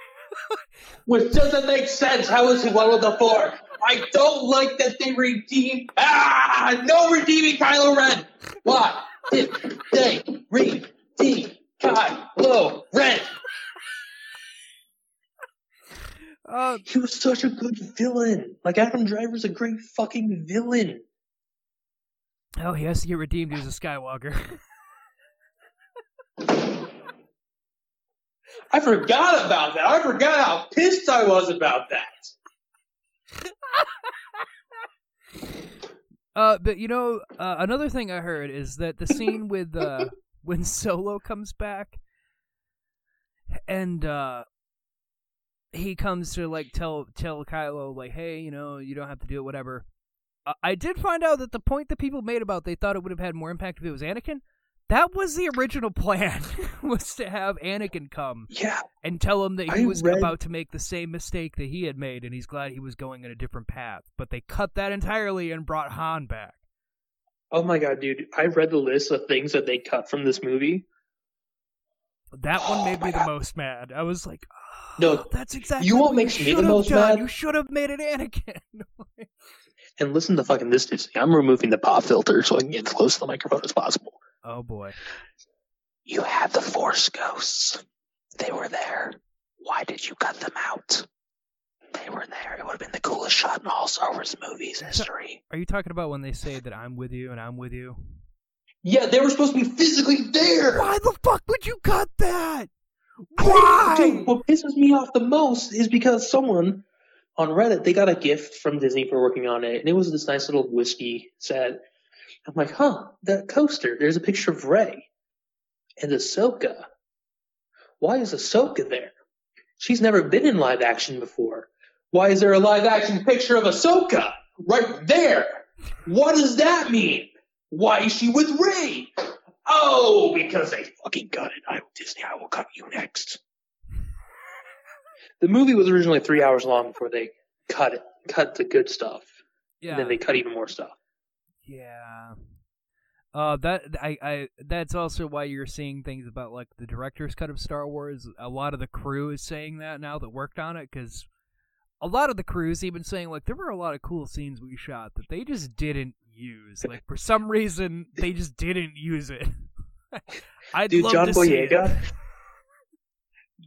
Which doesn't make sense. How is he one with the four? I don't like that they redeemed. Ah, no redeeming Kylo Ren. Why did they redeem Kylo Ren? uh, He was such a good villain. Like Adam Driver's a great fucking villain. oh, he has to get redeemed as a Skywalker. I forgot about that. I forgot how pissed I was about that. Uh, but you know, uh, another thing I heard is that the scene with uh, when Solo comes back, and uh, he comes to like tell tell Kylo like, hey, you know, you don't have to do it, whatever. Uh, I did find out that the point that people made about they thought it would have had more impact if it was Anakin. That was the original plan, was to have Anakin come Yeah, and tell him that he I was read- about to make the same mistake that he had made, and he's glad he was going in a different path. But they cut that entirely and brought Han back. Oh my god, dude! I read the list of things that they cut from this movie. That one Oh made me the most mad. I was like, oh, No, "Oh, that's exactly you know what what makes me the should have most done. mad? You should have made it Anakin. And listen to fucking this Disney. I'm removing the pop filter so I can get as close to the microphone as possible. Oh boy. You had the Force ghosts. They were there. Why did you cut them out? They were there. It would have been the coolest shot in all Star Wars movies history. Are you talking about when they say that I'm with you and I'm with you? Yeah, they were supposed to be physically there. Why the fuck would you cut that? I- Why? Dude, what pisses me off the most is because someone on Reddit they got a gift from Disney for working on it, and it was this nice little whiskey set. I'm like, huh, that coaster. There's a picture of Rey and Ahsoka. Why is Ahsoka there? She's never been in live action before. Why is there a live action picture of Ahsoka right there? What does that mean? Why is she with Rey? Oh, because they fucking got it. I will Disney, I will cut you next. The movie was originally three hours long before they cut it, cut the good stuff, Yeah. and then they cut even more stuff. Yeah. Uh, that I, I that's also why you're seeing things about like the director's cut of Star Wars. A lot of the crew is saying that now that worked on it because a lot of the crew's even saying like there were a lot of cool scenes we shot that they just didn't use. Like for some reason they just didn't use it. I'd Dude, love John to see it. Boyega.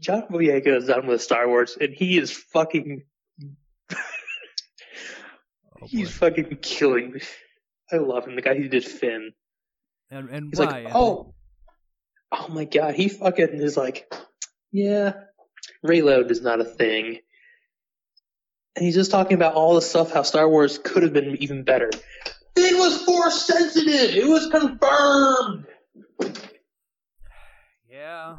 John Boyega is done with Star Wars, and he is fucking. Oh, he's boy. fucking killing me. I love him. The guy who did Finn. and and He's why? like, Anthony? oh, oh my god. He fucking is like, yeah, reload is not a thing. And he's just talking about all the stuff how Star Wars could have been even better. It was force sensitive. It was confirmed. Yeah.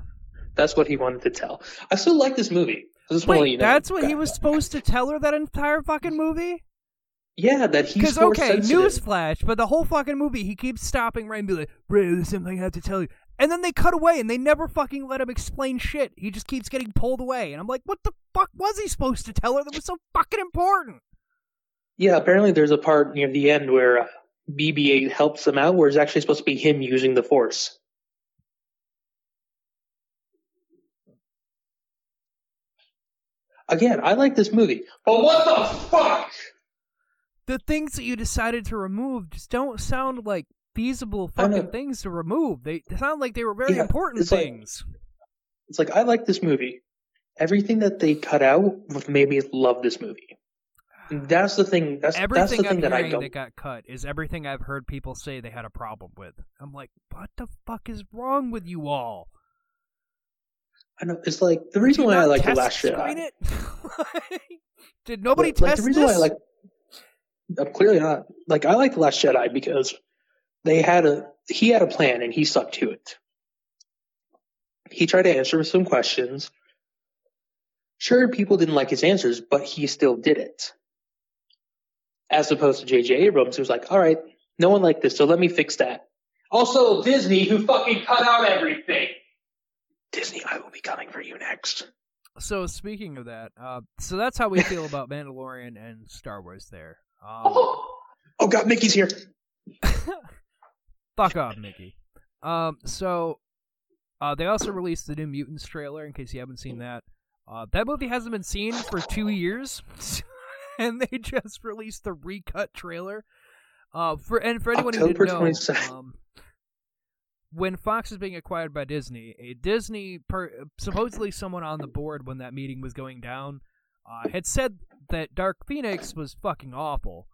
That's what he wanted to tell. I still like this movie. I just want to let Wait, you know. that's what he was supposed to tell her that entire fucking movie? Yeah, that he's Because okay, newsflash, but the whole fucking movie, he keeps stopping right and be like, "Bro, there's something I have to tell you," and then they cut away and they never fucking let him explain shit. He just keeps getting pulled away, and I'm like, "What the fuck was he supposed to tell her that was so fucking important?" Yeah, apparently there's a part near the end where uh, BB-8 helps him out, where it's actually supposed to be him using the Force. Again, I like this movie, but what the fuck? The things that you decided to remove just don't sound like feasible fucking things to remove. They they sound like they were very Yeah, important it's like- things. It's like I like this movie. Everything that they cut out made me love this movie. And that's the thing. That's that's the thing I'm that I don't. that got cut is everything I've heard people say they had a problem with. I'm like, what the fuck is wrong with you all? I know it's like the reason why I like the Last Jedi. Did nobody Like, like, the reason this? why I like clearly not. Like I like the Last Jedi because they had a he had a plan and he stuck to it. He tried to answer some questions. Sure, people didn't like his answers, but he still did it. As opposed to J.J. Abrams, who was like, "All right, no one liked this, so let me fix that." Also, Disney, who fucking cut out everything. Disney, I will be coming for you next. So speaking of that, uh, so that's how we feel about Mandalorian and Star Wars. There, um, Oh, oh God, Mickey's here. fuck off, Mickey. Um, so uh, they also released the New Mutants trailer. In case you haven't seen that, uh, that movie hasn't been seen for two years, and they just released the recut trailer. Uh, for and for anyone who didn't know, um, when Fox was being acquired by Disney, a Disney per, supposedly someone on the board when that meeting was going down uh, had said that Dark Phoenix was fucking awful,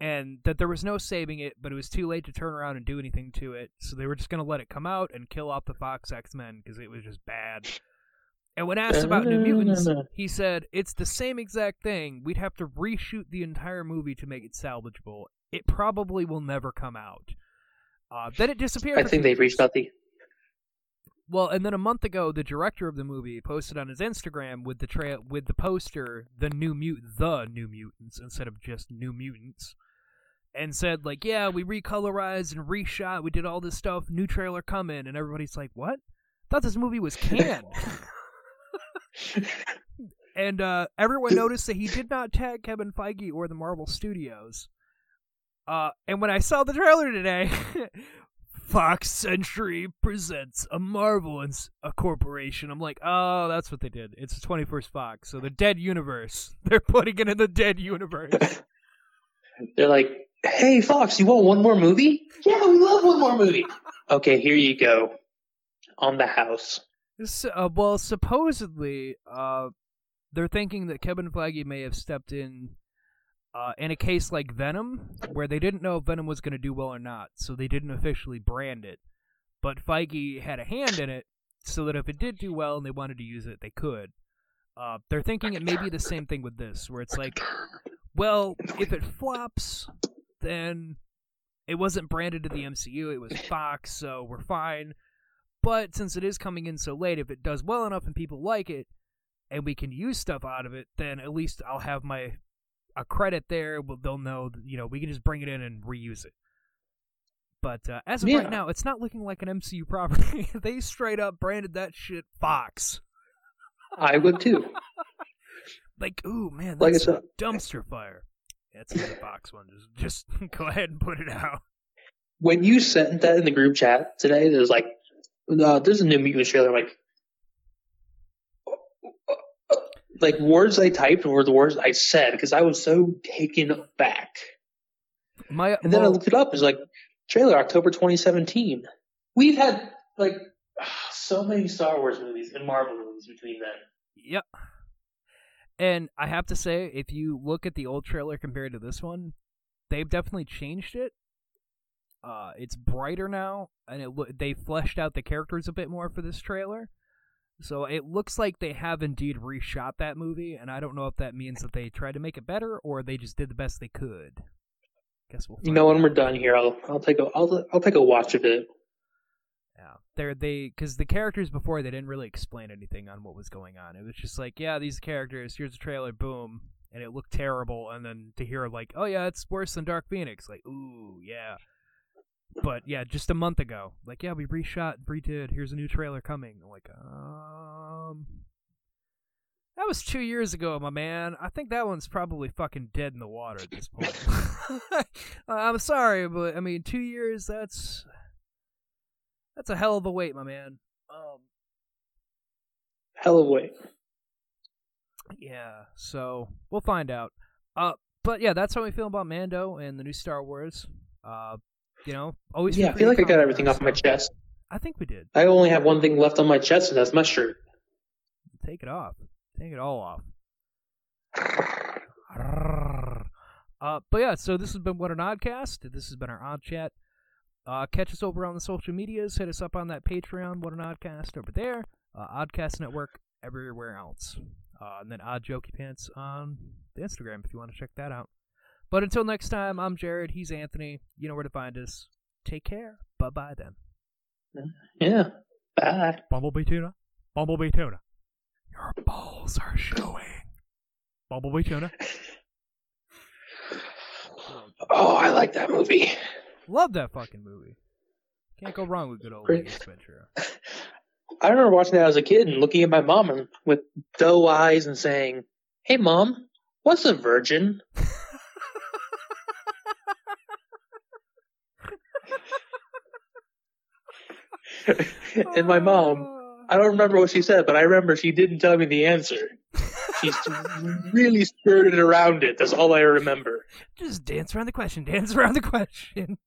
and that there was no saving it, but it was too late to turn around and do anything to it, so they were just gonna let it come out and kill off the Fox X Men because it was just bad. And when asked about New Mutants, he said it's the same exact thing. We'd have to reshoot the entire movie to make it salvageable. It probably will never come out. Uh, then it disappeared. I think they've reached out the. Well, and then a month ago, the director of the movie posted on his Instagram with the trail with the poster, the new mut, the New Mutants instead of just New Mutants, and said like, yeah, we recolorized and reshot, we did all this stuff, new trailer coming, and everybody's like, what? Thought this movie was canned. and uh, everyone noticed that he did not tag Kevin Feige or the Marvel Studios. Uh, and when I saw the trailer today, Fox Century presents a Marvel and a corporation. I'm like, oh, that's what they did. It's the 21st Fox, so the dead universe. They're putting it in the dead universe. They're like, "Hey, Fox, you want one more movie? Yeah, we love one more movie. okay, here you go, on the house. Uh, well, supposedly, uh, they're thinking that Kevin Feige may have stepped in uh, in a case like Venom, where they didn't know if Venom was going to do well or not, so they didn't officially brand it. But Feige had a hand in it, so that if it did do well and they wanted to use it, they could. Uh, they're thinking it may be the same thing with this, where it's like, well, if it flops, then it wasn't branded to the MCU, it was Fox, so we're fine. But since it is coming in so late, if it does well enough and people like it, and we can use stuff out of it, then at least I'll have my a credit there. Well, they'll know, that, you know, we can just bring it in and reuse it. But uh, as of Yeah. right now, it's not looking like an MCU property. they straight up branded that shit Fox. I would too. Like, ooh man, Like I that's a dumpster fire. That's the Fox one. Just, just go ahead and put it out. When you sent that in the group chat today, there's like, uh, "There's a new Mutants trailer." I'm like, like words I typed were the words I said because I was so taken back. My And then I looked it up. It's like trailer October 2017. We've had like so many Star Wars movies and Marvel movies between then. Yep. And I have to say, if you look at the old trailer compared to this one, they've definitely changed it. Uh, it's brighter now, and it they fleshed out the characters a bit more for this trailer. So it looks like they have indeed reshot that movie, and I don't know if that means that they tried to make it better or they just did the best they could. Guess we'll. You know, when out. we're done here, I'll I'll take a I'll I'll take a watch of it. Yeah. they're they because the characters before they didn't really explain anything on what was going on. It was just like, yeah, these characters. Here's a trailer, boom, and it looked terrible. And then to hear like, oh yeah, it's worse than Dark Phoenix. Like, ooh, yeah. But yeah, just a month ago, like, yeah, we reshot, redid. Here's a new trailer coming. I'm like, um, that was two years ago, my man. I think that one's probably fucking dead in the water at this point. I'm sorry, but I mean, two years. That's that's a hell of a wait, my man. Um, Hell of a wait. yeah. So we'll find out. Uh, but yeah, that's how we feel about Mando and the new Star Wars. Uh, you know, always. Yeah, I feel like I got everything off my chest. I think we did. I only have one thing left on my chest, and that's my shirt. Take it off. Take it all off. Uh, but yeah, so this has been What an Oddcast. This has been our Odd Chat. Uh, catch us over on the social medias. Hit us up on that Patreon, What an Oddcast over there. Uh, Oddcast Network everywhere else. Uh, and then Odd Jokey Pants on the Instagram if you want to check that out. But until next time, I'm Jared. He's Anthony. You know where to find us. Take care. Bye bye then. Yeah. Bye. Bumblebee tuna. Bumblebee tuna. Your balls are showing. Bumblebee tuna. Oh, I like that movie. Love that fucking movie. Can't go wrong with good old Great. Ace Ventura. I remember watching that as a kid and looking at my mom and, with doe eyes and saying, "Hey, mom, what's a virgin?" and my mom, oh. I don't remember what she said, but I remember she didn't tell me the answer. She really skirted around it. That's all I remember. Just dance around the question. Dance around the question.